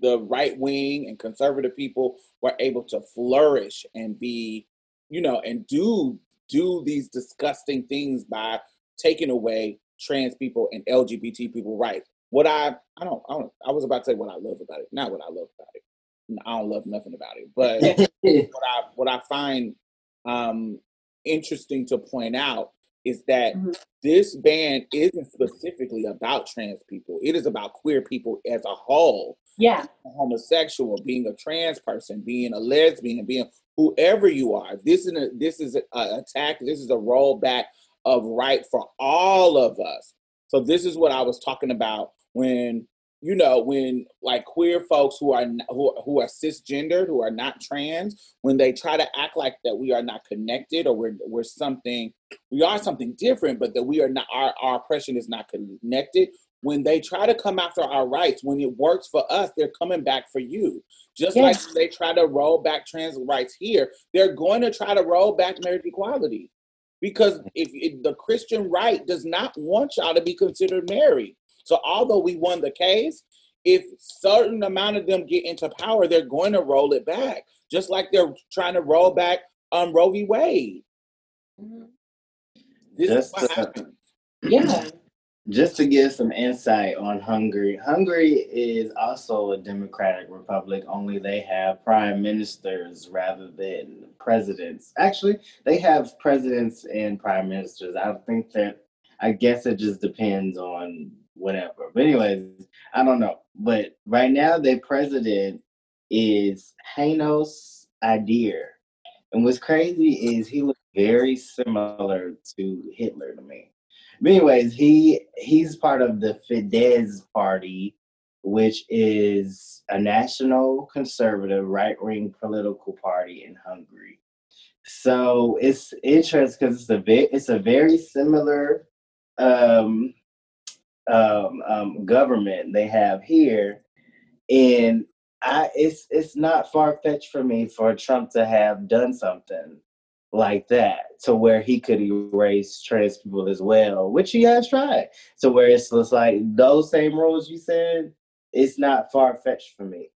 [SPEAKER 1] the right wing and conservative people were able to flourish and be, you know, and do do these disgusting things by taking away trans people and LGBT people rights. What I I don't I don't I was about to say what I love about it, not what I love about it. I don't love nothing about it, but <laughs> what I what I find um, interesting to point out is that
[SPEAKER 3] Mhm.
[SPEAKER 1] this band isn't specifically about trans people. It is about queer people as a whole.
[SPEAKER 3] Yeah.
[SPEAKER 1] A homosexual, being a trans person, being a lesbian, being whoever you are. This is a this is a attack. This is a rollback of right for all of us. So this is what I was talking about when you know when like queer folks who are who, who are cisgendered who are not trans when they try to act like that we are not connected or we're we're something we are something different but that we are not our, our oppression is not connected when they try to come after our rights when it works for us they're coming back for you just
[SPEAKER 3] Yeah.
[SPEAKER 1] like they try to roll back trans rights here they're going to try to roll back marriage equality because if, if the christian right does not want y'all to be considered married so although we won the case if certain amount of them get into power they're going to roll it back just like they're trying to roll back um roe v wade
[SPEAKER 3] Mhm.
[SPEAKER 1] this is
[SPEAKER 5] Just
[SPEAKER 1] what
[SPEAKER 5] to-
[SPEAKER 1] happens <clears throat>
[SPEAKER 3] Yeah.
[SPEAKER 5] Just to give some insight on Hungary, Hungary is also a democratic republic, only they have prime ministers rather than presidents. Actually, they have presidents and prime ministers. I think that, I guess it just depends on whatever. But, anyways, I don't know. But right now, their president is János Áder. And what's crazy is he looks very similar to Hitler to me. But anyways, he he's part of the Fidesz party, which is a national conservative right wing political party in Hungary. So it's interesting because it's a it's a very similar um, um, um, government they have here, and I it's it's not far fetched for me for Trump to have done something like that to where he could erase trans people as well, which he has tried. So where it's just like those same rules you said, it's not far fetched for me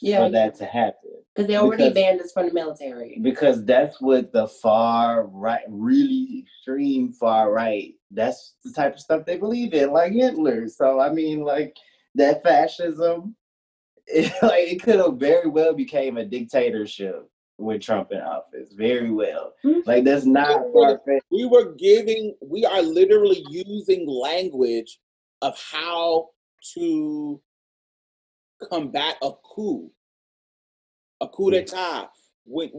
[SPEAKER 3] Yeah.
[SPEAKER 5] for that to happen.
[SPEAKER 3] Because they already
[SPEAKER 5] Because-
[SPEAKER 3] banned us from the military.
[SPEAKER 5] Because that's what the far right, really extreme far right, that's the type of stuff they believe in, like Hitler. So I mean, like that fascism, <laughs> it, like it could have very well became a dictatorship with Trump in office. Very well.
[SPEAKER 3] Mhm.
[SPEAKER 5] Like that's not far fetched.
[SPEAKER 1] we were giving we are literally using language of how to combat a coup a coup d'etat when,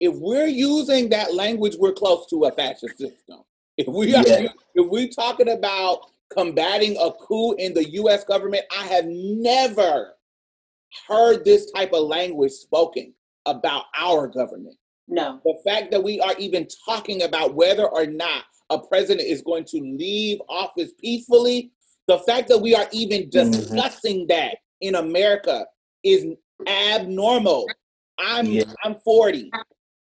[SPEAKER 1] if we're using that language we're close to a fascist system if we are
[SPEAKER 5] Yeah.
[SPEAKER 1] if we're talking about combating a coup in the US government I have never heard this type of language spoken about our government
[SPEAKER 3] No.
[SPEAKER 1] the fact that we are even talking about whether or not a president is going to leave office peacefully, the fact that we are even
[SPEAKER 5] Mhm.
[SPEAKER 1] discussing that in America is abnormal. I'm
[SPEAKER 5] Yeah.
[SPEAKER 1] I'm 40.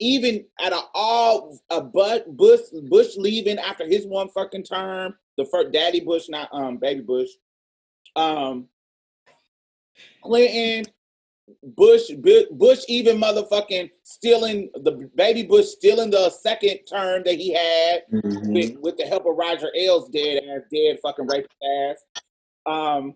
[SPEAKER 1] Even at a all a but Bush Bush leaving after his one fucking term, the first Daddy Bush, not um baby Bush, um Clinton, Bush, Bush even motherfucking stealing the baby Bush stealing the second term that he had
[SPEAKER 5] Mhm.
[SPEAKER 1] with, with the help of Roger Ailes dead ass, dead fucking rapist ass. Um,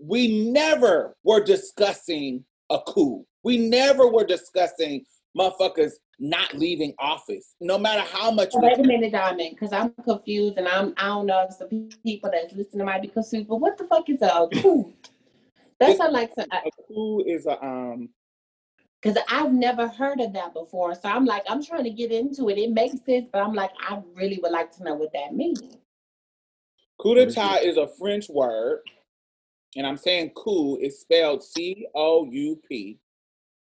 [SPEAKER 1] we never were discussing a coup. We never were discussing motherfuckers not leaving office, no matter how much.
[SPEAKER 3] Well,
[SPEAKER 1] we-
[SPEAKER 3] wait a minute, Diamond, because I'm confused and I'm I don't know if some people that's listening might be confused. But what the fuck is a <laughs> coup? That's not like some
[SPEAKER 1] a coup is a um.
[SPEAKER 3] because I've never heard of that before. So I'm like, I'm trying to get into it. It makes sense, but I'm like, I really would like to know what that means.
[SPEAKER 1] Coup d'etat is a French word and I'm saying coup is spelled C O U P,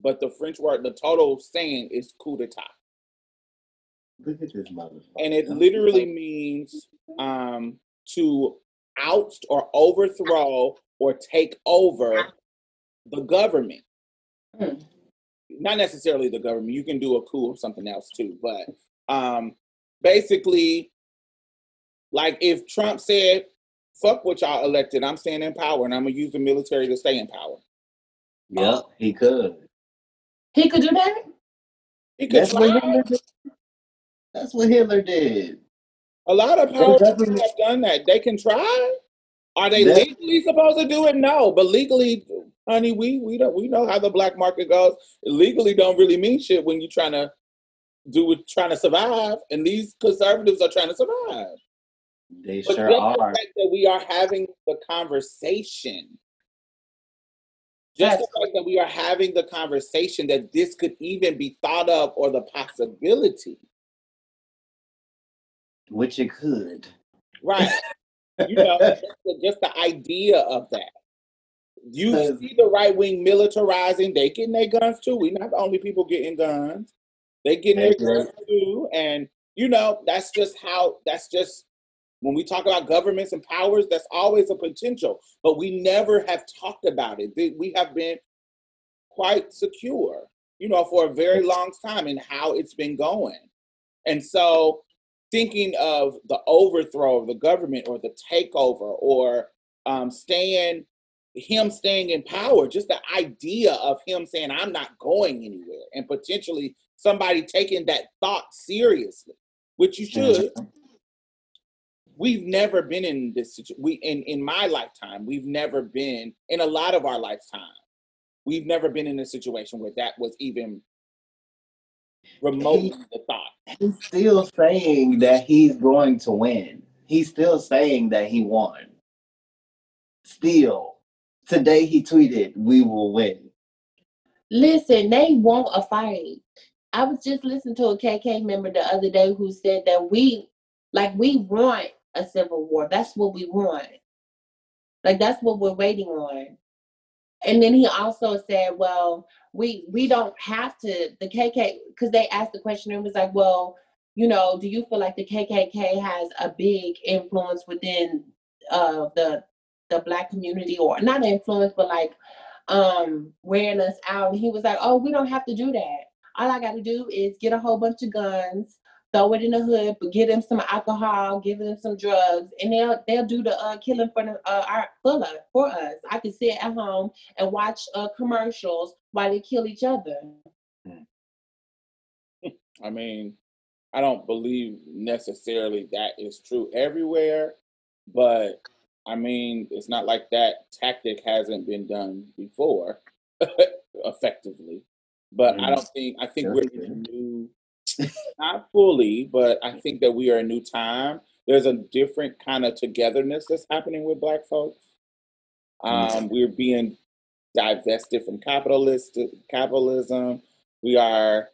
[SPEAKER 1] but the French word, the total saying is coup d'etat.
[SPEAKER 5] Look at this motherfucker.
[SPEAKER 1] And it literally means um, to oust or overthrow or take over the government.
[SPEAKER 3] Hmm.
[SPEAKER 1] Not necessarily the government. You can do a coup or something else too. But um, basically, like if Trump said, fuck what y'all elected, I'm staying in power and I'm going to use the military to stay in power.
[SPEAKER 5] Yep, he could.
[SPEAKER 3] He could do that.
[SPEAKER 1] He could
[SPEAKER 5] That's what
[SPEAKER 1] try.
[SPEAKER 5] Hitler did. That's what Hitler did.
[SPEAKER 1] A lot of
[SPEAKER 5] The
[SPEAKER 1] power people have done that. They can try. Are they
[SPEAKER 5] That-
[SPEAKER 1] legally supposed to do it? No, but legally, honey, we we don't we know how the black market goes. Legally, don't really mean shit when you're trying to do it, trying to survive. And these conservatives are trying to survive.
[SPEAKER 5] They
[SPEAKER 1] But
[SPEAKER 5] sure
[SPEAKER 1] just
[SPEAKER 5] are.
[SPEAKER 1] the fact that we are having the conversation, just the fact that we are having the conversation that this could even be thought of or the possibility,
[SPEAKER 5] Which it could.
[SPEAKER 1] right? you know, <laughs> just the, just the idea of that. You see the right wing militarizing, they getting their guns too. We're not the only people getting guns. They getting their guns too. And you know, that's just how that's just when we talk about governments and powers, that's always a potential. But we never have talked about it. We have been quite secure, you know, for a very long time in how it's been going. And so thinking of the overthrow of the government or the takeover or um, staying him staying in power just the idea of him saying i'm not going anywhere and potentially somebody taking that thought seriously which you should we've never been in this situation we in in my lifetime we've never been in a lot of our lifetime we've never been in a situation where that was even remotely the thought
[SPEAKER 5] He's still saying that he's going to win. He's still saying that he won. Still. Today he tweeted, we will win.
[SPEAKER 3] Listen, they want a fight. I was just listening to a KK member the other day who said that we, like, we want a civil war. That's what we want. Like, that's what we're waiting on. And then he also said, well, we we don't have to. The KK because they asked the question and was like, well, you know, do you feel like the KKK has a big influence within uh, the the black community or not influence, but like um wearing us out? And he was like, oh, we don't have to do that. All I got to do is get a whole bunch of guns, throw it in the hood, but give them some alcohol, give them some drugs, and they'll they'll do the uh, killing for the, uh, our for us. For us, I can sit at home and watch uh, commercials while they kill each other. <laughs>
[SPEAKER 1] I mean, I don't believe necessarily that is true everywhere, but I mean, it's not like that tactic hasn't been done before <laughs> effectively. But I
[SPEAKER 5] Mm.
[SPEAKER 1] don't think, I think
[SPEAKER 5] Sure.
[SPEAKER 1] we're in a new, <laughs> not fully, but I think that we are a new time. There's a different kind of togetherness that's happening with Black folks. Um, we're being divested from capitalist capitalism. We are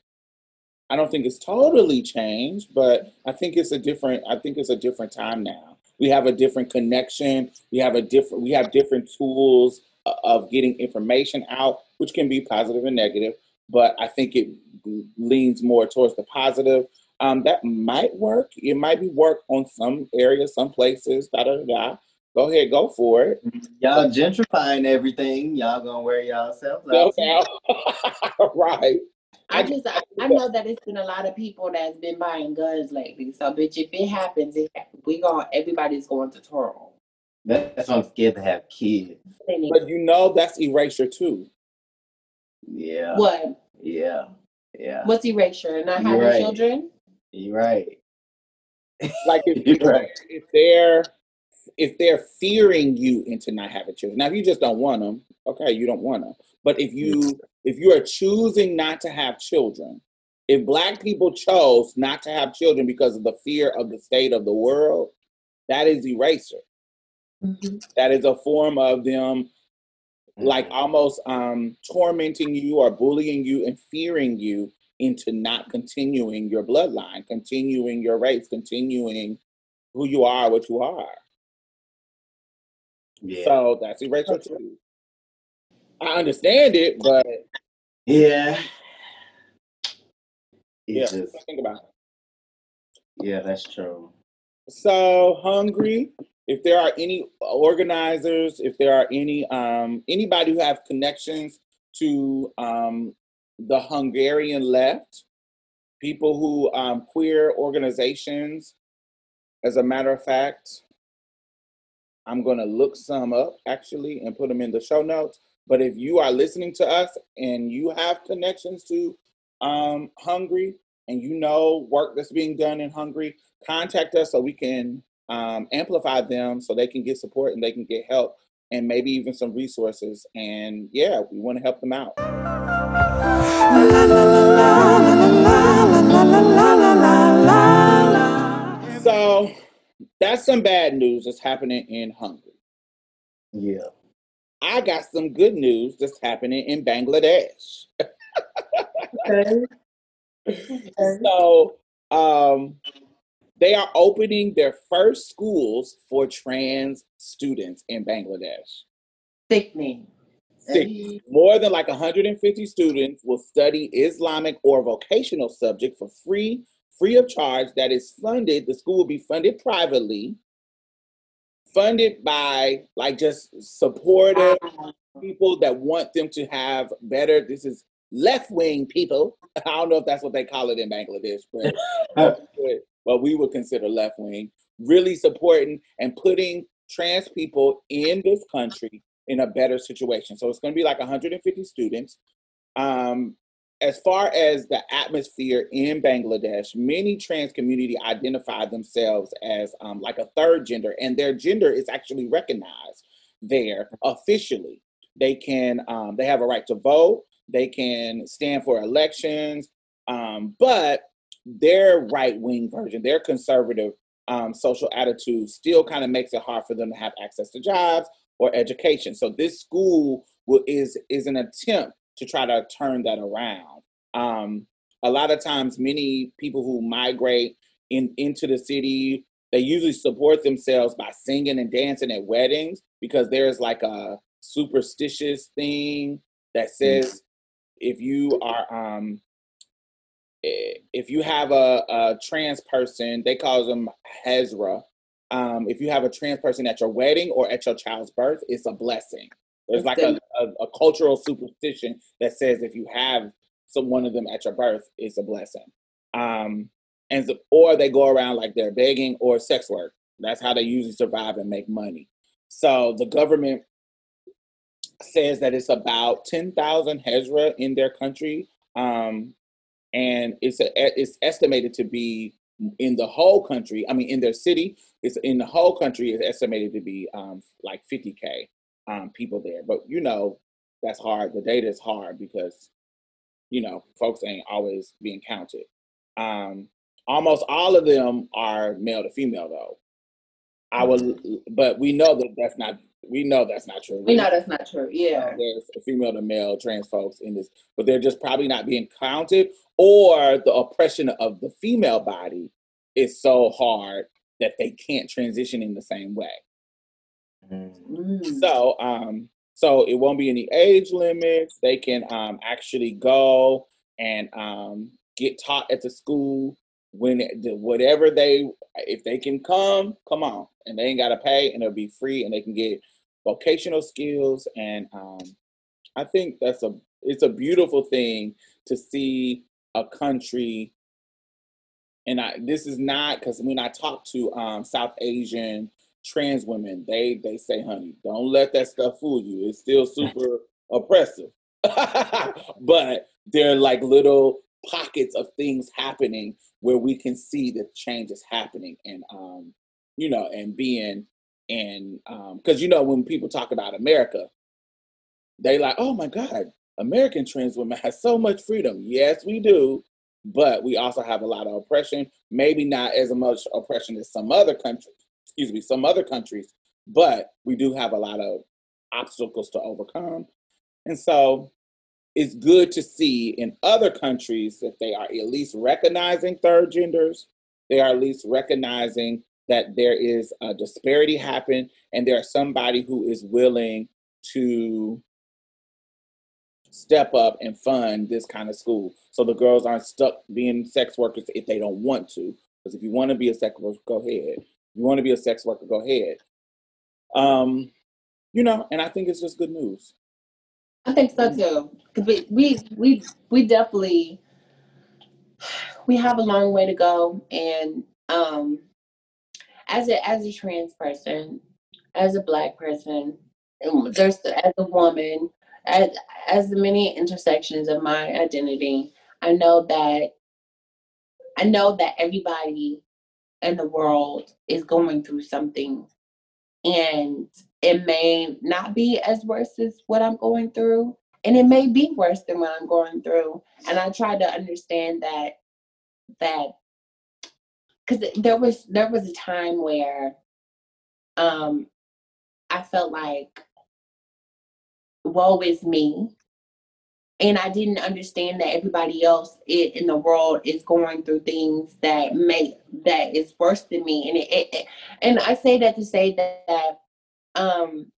[SPEAKER 1] I don't think it's totally changed, but I think it's a different I think it's a different time now. We have a different connection. We have a different we have different tools of getting information out, which can be positive and negative, but I think it leans more towards the positive. Um, that might work. It might be work on some areas, some places, da da da. da. Go ahead, go for it.
[SPEAKER 5] Y'all gentrifying everything. Y'all gonna wear yourselves
[SPEAKER 1] Go
[SPEAKER 5] out.
[SPEAKER 1] now. <laughs> right.
[SPEAKER 3] I
[SPEAKER 1] I
[SPEAKER 3] just I, I know that it's been a lot of people that's been buying guns lately. So, bitch, if it happens, it, we going everybody's going to twirl.
[SPEAKER 5] That's why I'm scared to have kids.
[SPEAKER 1] But you know that's erasure too.
[SPEAKER 5] Yeah.
[SPEAKER 3] What?
[SPEAKER 5] Yeah. Yeah.
[SPEAKER 3] What's erasure? Not
[SPEAKER 5] You're
[SPEAKER 3] having
[SPEAKER 5] right.
[SPEAKER 3] children?
[SPEAKER 5] You're right.
[SPEAKER 1] Like if, <laughs>
[SPEAKER 5] You're right.
[SPEAKER 1] if they're if they're fearing you into not having children. Now, if you just don't want them, okay, you don't want them. But if you if you are choosing not to have children, if black people chose not to have children because of the fear of the state of the world, that is erasure.
[SPEAKER 3] Mhm.
[SPEAKER 1] That is a form of them like
[SPEAKER 5] Mm-hmm.
[SPEAKER 1] almost um tormenting you or bullying you and fearing you into not continuing your bloodline, continuing your race, continuing who you are, what you are.
[SPEAKER 5] Yeah.
[SPEAKER 1] So that's erasure too. I understand it, but
[SPEAKER 5] yeah.
[SPEAKER 1] yeah,
[SPEAKER 5] just
[SPEAKER 1] think about it.
[SPEAKER 5] yeah, that's true.
[SPEAKER 1] So hungry. If there are any organizers, if there are any um, anybody who have connections to um, the Hungarian left, people who um, queer organizations. As a matter of fact, I'm gonna look some up actually and put them in the show notes. But if you are listening to us and you have connections to um, Hungary and you know work that's being done in Hungary, contact us so we can um, amplify them so they can get support and they can get help and maybe even some resources. And yeah, we want to help them out. So that's some bad news that's happening in Hungary.
[SPEAKER 5] Yeah.
[SPEAKER 1] I got some good news that's happening in Bangladesh.
[SPEAKER 5] Okay. <laughs>
[SPEAKER 1] So um, they are opening their first schools for trans students in Bangladesh.
[SPEAKER 3] Sickening.
[SPEAKER 1] Six- More than like 150 students will study Islamic or vocational subject for free, free of charge. That is funded. The school will be funded privately, funded by like just supportive people that want them to have better. This is left wing people. <laughs> I don't know if that's what they call it in Bangladesh, but <laughs> but we would consider left wing. Really supporting and putting trans people in this country in a better situation. So it's going to be like 150 students. Um, as far as the atmosphere in Bangladesh, many trans community identify themselves as um, like a third gender, and their gender is actually recognized there officially. They can um, they have a right to vote. They can stand for elections, um, but their right wing version, their conservative um, social attitude, still kind of makes it hard for them to have access to jobs or education. So this school will, is is an attempt to try to turn that around. Um, a lot of times, many people who migrate in into the city, they usually support themselves by singing and dancing at weddings because there's like a superstitious thing that says if you are um, if you have a, a trans person, they call them Hezra. Um, if you have a trans person at your wedding or at your child's birth, it's a blessing. There's like a, a, a cultural superstition that says if you have some one of them at your birth, it's a blessing. Um, and so, or they go around like they're begging or sex work. That's how they usually survive and make money. So the government says that it's about 10,000 Hezra in their country. Um, and it's a, it's estimated to be in the whole country. I mean, in their city, it's in the whole country. It's estimated to be um, like 50k um, people there. But you know, that's hard. The data is hard because you know folks ain't always being counted. Um, almost all of them are male to female though. I was, but we know that that's not. We know that's not true.
[SPEAKER 3] We know that's not true. Yeah.
[SPEAKER 1] There's female to male trans folks in this, but they're just probably not being counted, or the oppression of the female body is so hard that they can't transition in the same way.
[SPEAKER 3] Mm.
[SPEAKER 1] So, um, so it won't be any age limits. They can um, actually go and um, get taught at the school when whatever they if they can come, come on, and they ain't got to pay, and it'll be free, and they can get vocational skills. And um, I think that's a it's a beautiful thing to see a country. And I this is not because when I talk to um, South Asian trans women, they they say, honey, don't let that stuff fool you. It's still <laughs> super oppressive. <laughs> but there are like little pockets of things happening where we can see the change is happening and um, you know, and being and um because you know when people talk about America, they like, oh my God, American trans women have so much freedom. Yes, we do, but we also have a lot of oppression. Maybe not as much oppression as some other countries, excuse me, some other countries, but we do have a lot of obstacles to overcome. And so it's good to see in other countries that they are at least recognizing third genders. They are at least recognizing that there is a disparity happen and there's somebody who is willing to step up and fund this kind of school. So the girls aren't stuck being sex workers if they don't want to. Because if you want to be a sex worker go ahead. If you want to be a sex worker go ahead. Um you know and i think it's just good news.
[SPEAKER 3] I think so too. Cause we we we we definitely <sighs> we have a long way to go, and um, as a as a trans person, as a black person, there's as a woman, as as the many intersections of my identity, I know that I know that everybody in the world is going through something, and it may not be as worse as what I'm going through, and it may be worse than what I'm going through. And I try to understand that that because there was there was a time where um I felt like woe is me. And I didn't understand that everybody else in the world is going through things that may that is worse than me. And it, it and I say that to say that, that um,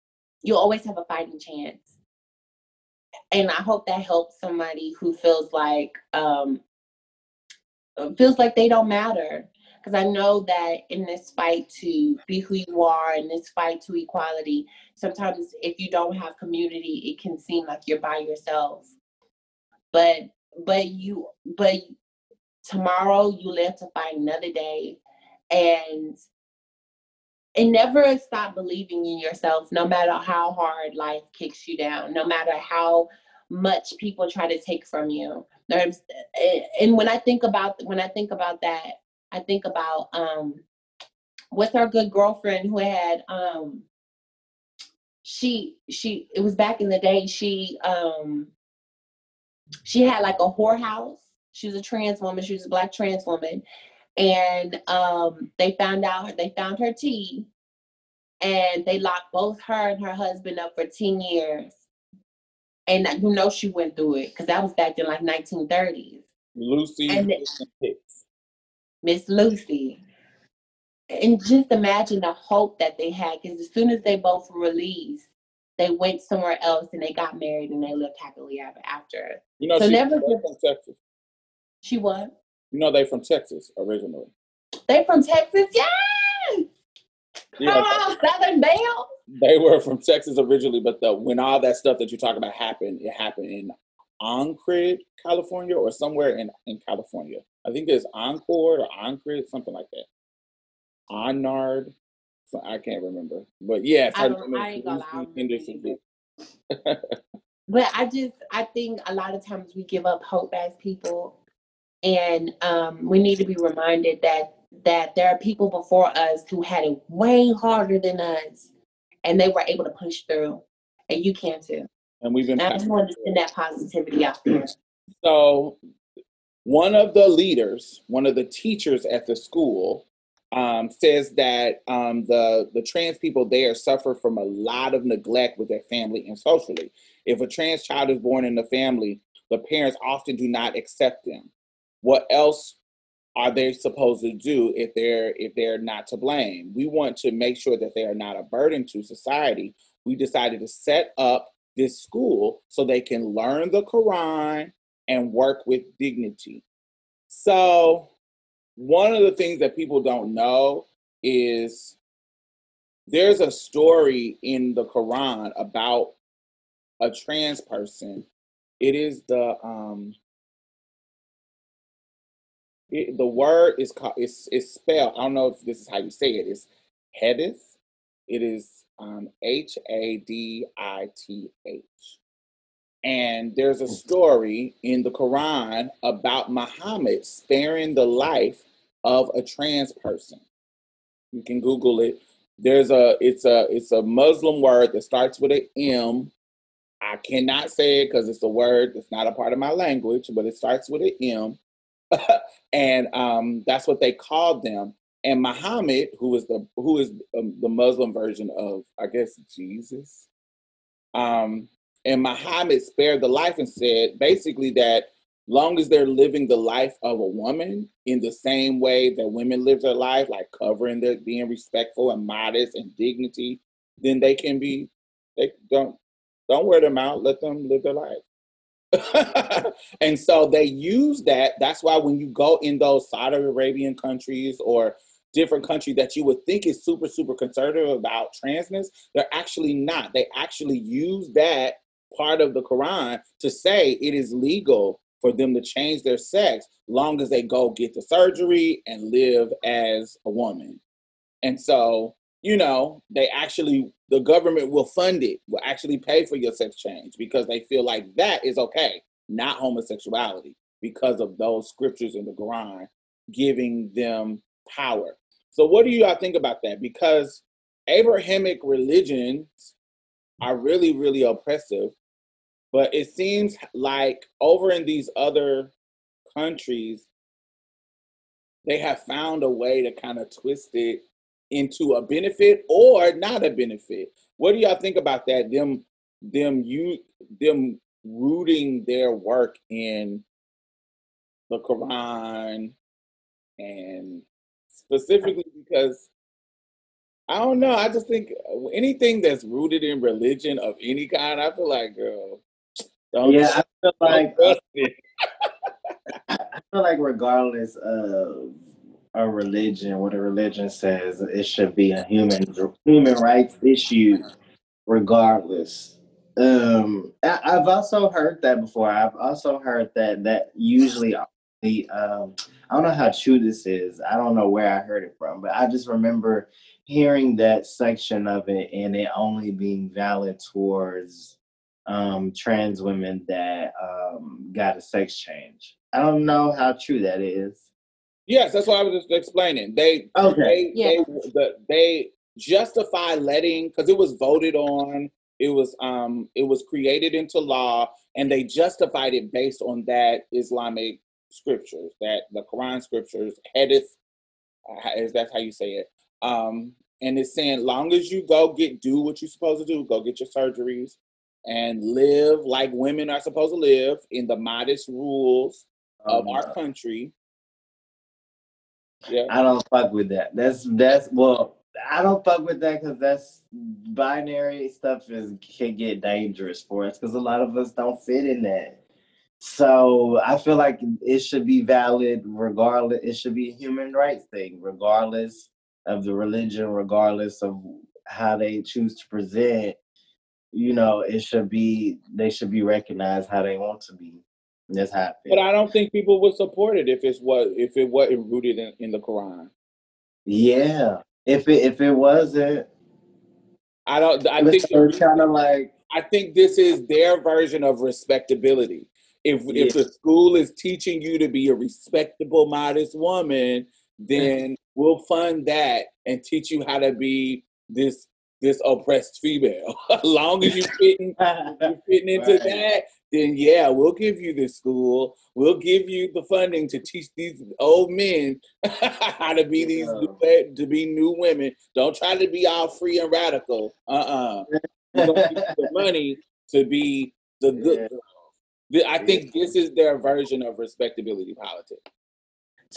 [SPEAKER 3] you always have a fighting chance. And I hope that helps somebody who feels like um, feels like they don't matter. Because I know that in this fight to be who you are, in this fight to equality, sometimes if you don't have community, it can seem like you're by yourself. But but you but tomorrow you live to fight another day, and and never stop believing in yourself no matter how hard life kicks you down no matter how much people try to take from you and when i think about when i think about that i think about um what's our good girlfriend who had um she she it was back in the day she um she had like a whorehouse. She was a trans woman. She was a black trans woman. And um, they found out they found her tea and they locked both her and her husband up for 10 years. And you know she went through it because that was back in like 1930s
[SPEAKER 1] lucy
[SPEAKER 3] and miss lucy and just imagine the hope that they had because as soon as they both were released they went somewhere else and they got married and they lived happily ever after
[SPEAKER 1] you know
[SPEAKER 3] so
[SPEAKER 1] she,
[SPEAKER 3] never
[SPEAKER 1] from texas
[SPEAKER 3] she what
[SPEAKER 1] you know, they from Texas originally.
[SPEAKER 3] They from Texas, yes. Yeah, Come on, Southern Belle.
[SPEAKER 1] They were from Texas originally, but the when all that stuff that you're talking about happened, it happened in Oncrid, California, or somewhere in, in California. I think it's Encore or Oncrid, something like that. Onard. So I can't remember. But yeah,
[SPEAKER 3] I, don't, I ain't gonna lie. <laughs> but I just I think a lot of times we give up hope as people and um, we need to be reminded that that there are people before us who had it way harder than us, and they were able to push through, and you can too.
[SPEAKER 1] And we've been.
[SPEAKER 3] I just wanted to send that positivity out there.
[SPEAKER 1] So, one of the leaders, one of the teachers at the school, um, says that um, the the trans people there suffer from a lot of neglect with their family and socially. If a trans child is born in the family, the parents often do not accept them what else are they supposed to do if they're if they're not to blame we want to make sure that they are not a burden to society we decided to set up this school so they can learn the quran and work with dignity so one of the things that people don't know is there's a story in the quran about a trans person it is the um it, the word is called it's it's spelled. I don't know if this is how you say it. It's Hadith. It is H A D I T H. And there's a story in the Quran about Muhammad sparing the life of a trans person. You can Google it. There's a it's a it's a Muslim word that starts with an M. I cannot say it because it's a word that's not a part of my language, but it starts with an M. <laughs> and um, that's what they called them. And Muhammad, who is the who is um, the Muslim version of, I guess, Jesus, um, and Muhammad spared the life and said basically that long as they're living the life of a woman in the same way that women live their life, like covering their being respectful and modest and dignity, then they can be they don't don't wear them out, let them live their life. <laughs> and so they use that. That's why when you go in those Saudi Arabian countries or different country that you would think is super, super conservative about transness, they're actually not. They actually use that part of the Quran to say it is legal for them to change their sex long as they go get the surgery and live as a woman. And so, you know, they actually the government will fund it, will actually pay for your sex change because they feel like that is okay, not homosexuality, because of those scriptures in the Quran giving them power. So, what do you all think about that? Because Abrahamic religions are really, really oppressive, but it seems like over in these other countries, they have found a way to kind of twist it into a benefit or not a benefit. What do y'all think about that? Them, them, you, them rooting their work in the Quran and specifically because I don't know. I just think uh, anything that's rooted in religion of any kind, I feel like, girl,
[SPEAKER 5] don't. Yeah, I <laughs> feel like. <laughs> I feel like regardless of a religion, what a religion says, it should be a human human rights issue, regardless. Um, I, have also heard that before. I've also heard that that usually the um, I don't know how true this is. I don't know where I heard it from, but I just remember hearing that section of it and it only being valid towards um, trans women that um, got a sex change. I don't know how true that is.
[SPEAKER 1] Yes, that's what I was just explaining. They okay. They, yeah. they, the, they justify letting because it was voted on. It was um it was created into law, and they justified it based on that Islamic scriptures, that the Quran scriptures, hadith, uh, is that's how you say it. Um, and it's saying, long as you go get do what you're supposed to do, go get your surgeries, and live like women are supposed to live in the modest rules of our um, country.
[SPEAKER 5] Yeah, I don't fuck with that. That's that's well, I don't fuck with that because that's binary stuff is can get dangerous for us because a lot of us don't fit in that. So I feel like it should be valid regardless. It should be a human rights thing, regardless of the religion, regardless of how they choose to present. You know, it should be they should be recognized how they want to be. That's how. I
[SPEAKER 1] but I don't think people would support it if it's what if it wasn't rooted in, in the Quran.
[SPEAKER 5] Yeah, if it if it wasn't,
[SPEAKER 1] I don't. I think
[SPEAKER 5] kind of like.
[SPEAKER 1] I think this is their version of respectability if yeah. if the school is teaching you to be a respectable, modest woman, then we'll fund that and teach you how to be this this oppressed female. <laughs> as long as you're fitting, <laughs> you're fitting into right. that, then yeah, we'll give you this school. We'll give you the funding to teach these old men <laughs> how to be these new, to be new women. Don't try to be all free and radical. Uh uh-uh. uh. the money to be the good yeah. I think this is their version of respectability politics.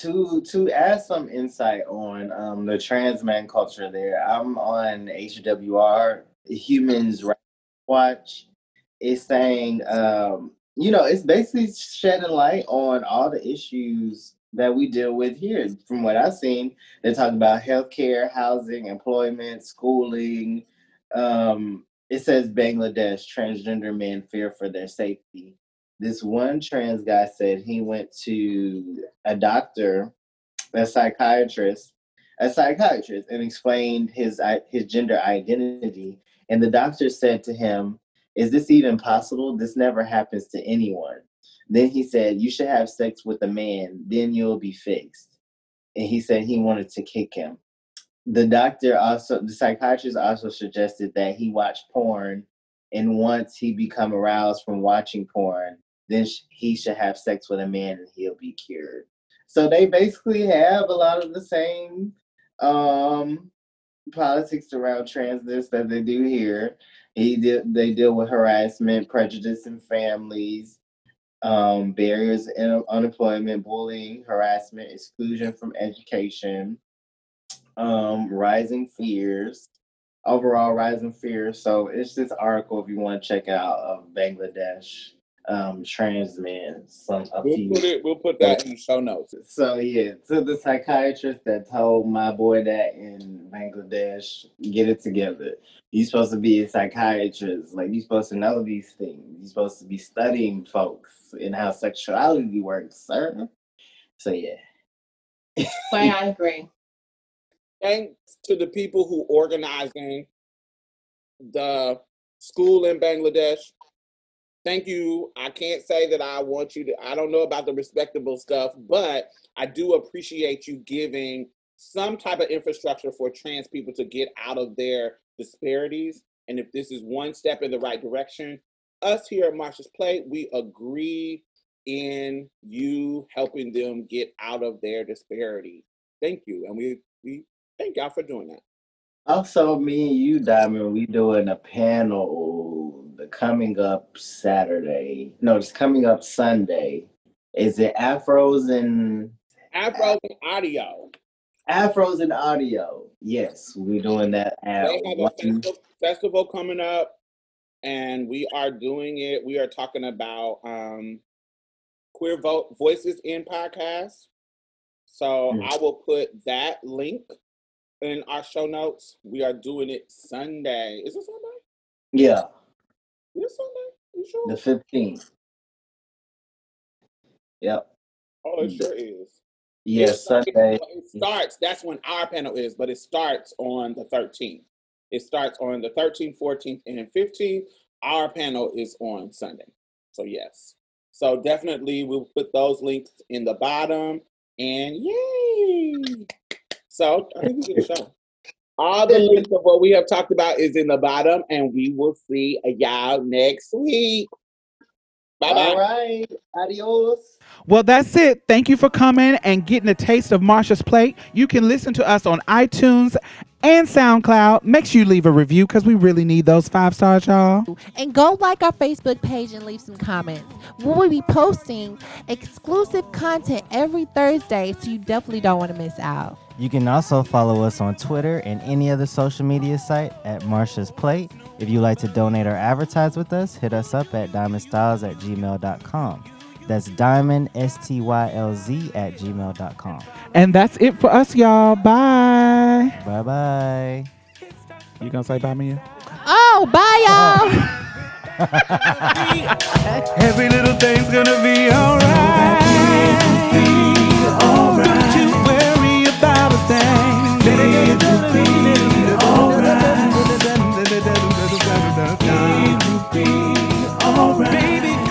[SPEAKER 5] To to add some insight on um, the trans man culture, there, I'm on HWR Humans Rights Watch. It's saying, um, you know, it's basically shedding light on all the issues that we deal with here. From what I've seen, they talk about healthcare, housing, employment, schooling. Um, it says Bangladesh transgender men fear for their safety this one trans guy said he went to a doctor, a psychiatrist, a psychiatrist, and explained his his gender identity. And the doctor said to him, "Is this even possible? This never happens to anyone." Then he said, "You should have sex with a man, then you'll be fixed." And he said he wanted to kick him. The doctor also, the psychiatrist also suggested that he watch porn, and once he become aroused from watching porn, then he should have sex with a man and he'll be cured. So they basically have a lot of the same um, politics around transness that they do here. He did, they deal with harassment, prejudice in families, um, barriers in unemployment, bullying, harassment, exclusion from education, um, rising fears, overall rising fears. So it's this article if you want to check out of Bangladesh um, trans men. Some a
[SPEAKER 1] We'll
[SPEAKER 5] few
[SPEAKER 1] put it. We'll put that in the show notes.
[SPEAKER 5] so yeah, to the psychiatrist that told my boy that in Bangladesh, get it together. You're supposed to be a psychiatrist. Like you're supposed to know these things. You're supposed to be studying folks and how sexuality works, sir. So yeah.
[SPEAKER 3] But I agree.
[SPEAKER 1] Thanks to the people who organizing the school in Bangladesh. Thank you. I can't say that I want you to, I don't know about the respectable stuff, but I do appreciate you giving some type of infrastructure for trans people to get out of their disparities. And if this is one step in the right direction, us here at Marsha's Plate, we agree in you helping them get out of their disparity. Thank you. And we, we thank y'all for doing that.
[SPEAKER 5] Also, me and you, Diamond, we doing a panel coming up Saturday. No, it's coming up Sunday. Is it Afros and
[SPEAKER 1] Afro and audio.
[SPEAKER 5] Afros and audio? Yes, we're doing that at
[SPEAKER 1] They have a festival, festival coming up, and we are doing it. We are talking about um, queer vo- voices in podcasts. So
[SPEAKER 5] Mm.
[SPEAKER 1] I will put that link in our show notes. We are doing it Sunday. Is it Sunday?
[SPEAKER 5] Yeah,
[SPEAKER 1] Is it Sunday? You sure?
[SPEAKER 5] the fifteenth. Yep.
[SPEAKER 1] oh, it mm. sure is.
[SPEAKER 5] Yes,
[SPEAKER 1] starts-
[SPEAKER 5] Sunday.
[SPEAKER 1] It starts. That's when our panel is, but it starts on the 13th. It starts on the 13th, 14th, and 15th. Our panel is on Sunday. So yes. So definitely we'll put those links in the bottom. And yay! So I think we did a show. All the links of what we have talked about is in the bottom, and we will see y'all next week. Bye bye.
[SPEAKER 5] All right. Adios.
[SPEAKER 4] Well, that's it. Thank you for coming and getting a taste of Marsha's Plate. You can listen to us on iTunes and SoundCloud. Make sure you leave a review because we really need those five stars, y'all.
[SPEAKER 6] And go like our Facebook page and leave some comments. We will be posting exclusive content every Thursday, so you definitely don't want to miss out.
[SPEAKER 2] You can also follow us on Twitter and any other social media site at Marsha's Plate. If you'd like to donate or advertise with us, hit us up at diamondstylz at gmail.com. That's diamond, S T Y L Z, at gmail.com.
[SPEAKER 4] And that's it for us, y'all. Bye.
[SPEAKER 2] Bye bye.
[SPEAKER 4] You gonna say bye, Mia?
[SPEAKER 6] Oh, bye, y'all. <laughs>
[SPEAKER 7] Every little thing's gonna be alright about a be alright. Need to be alright.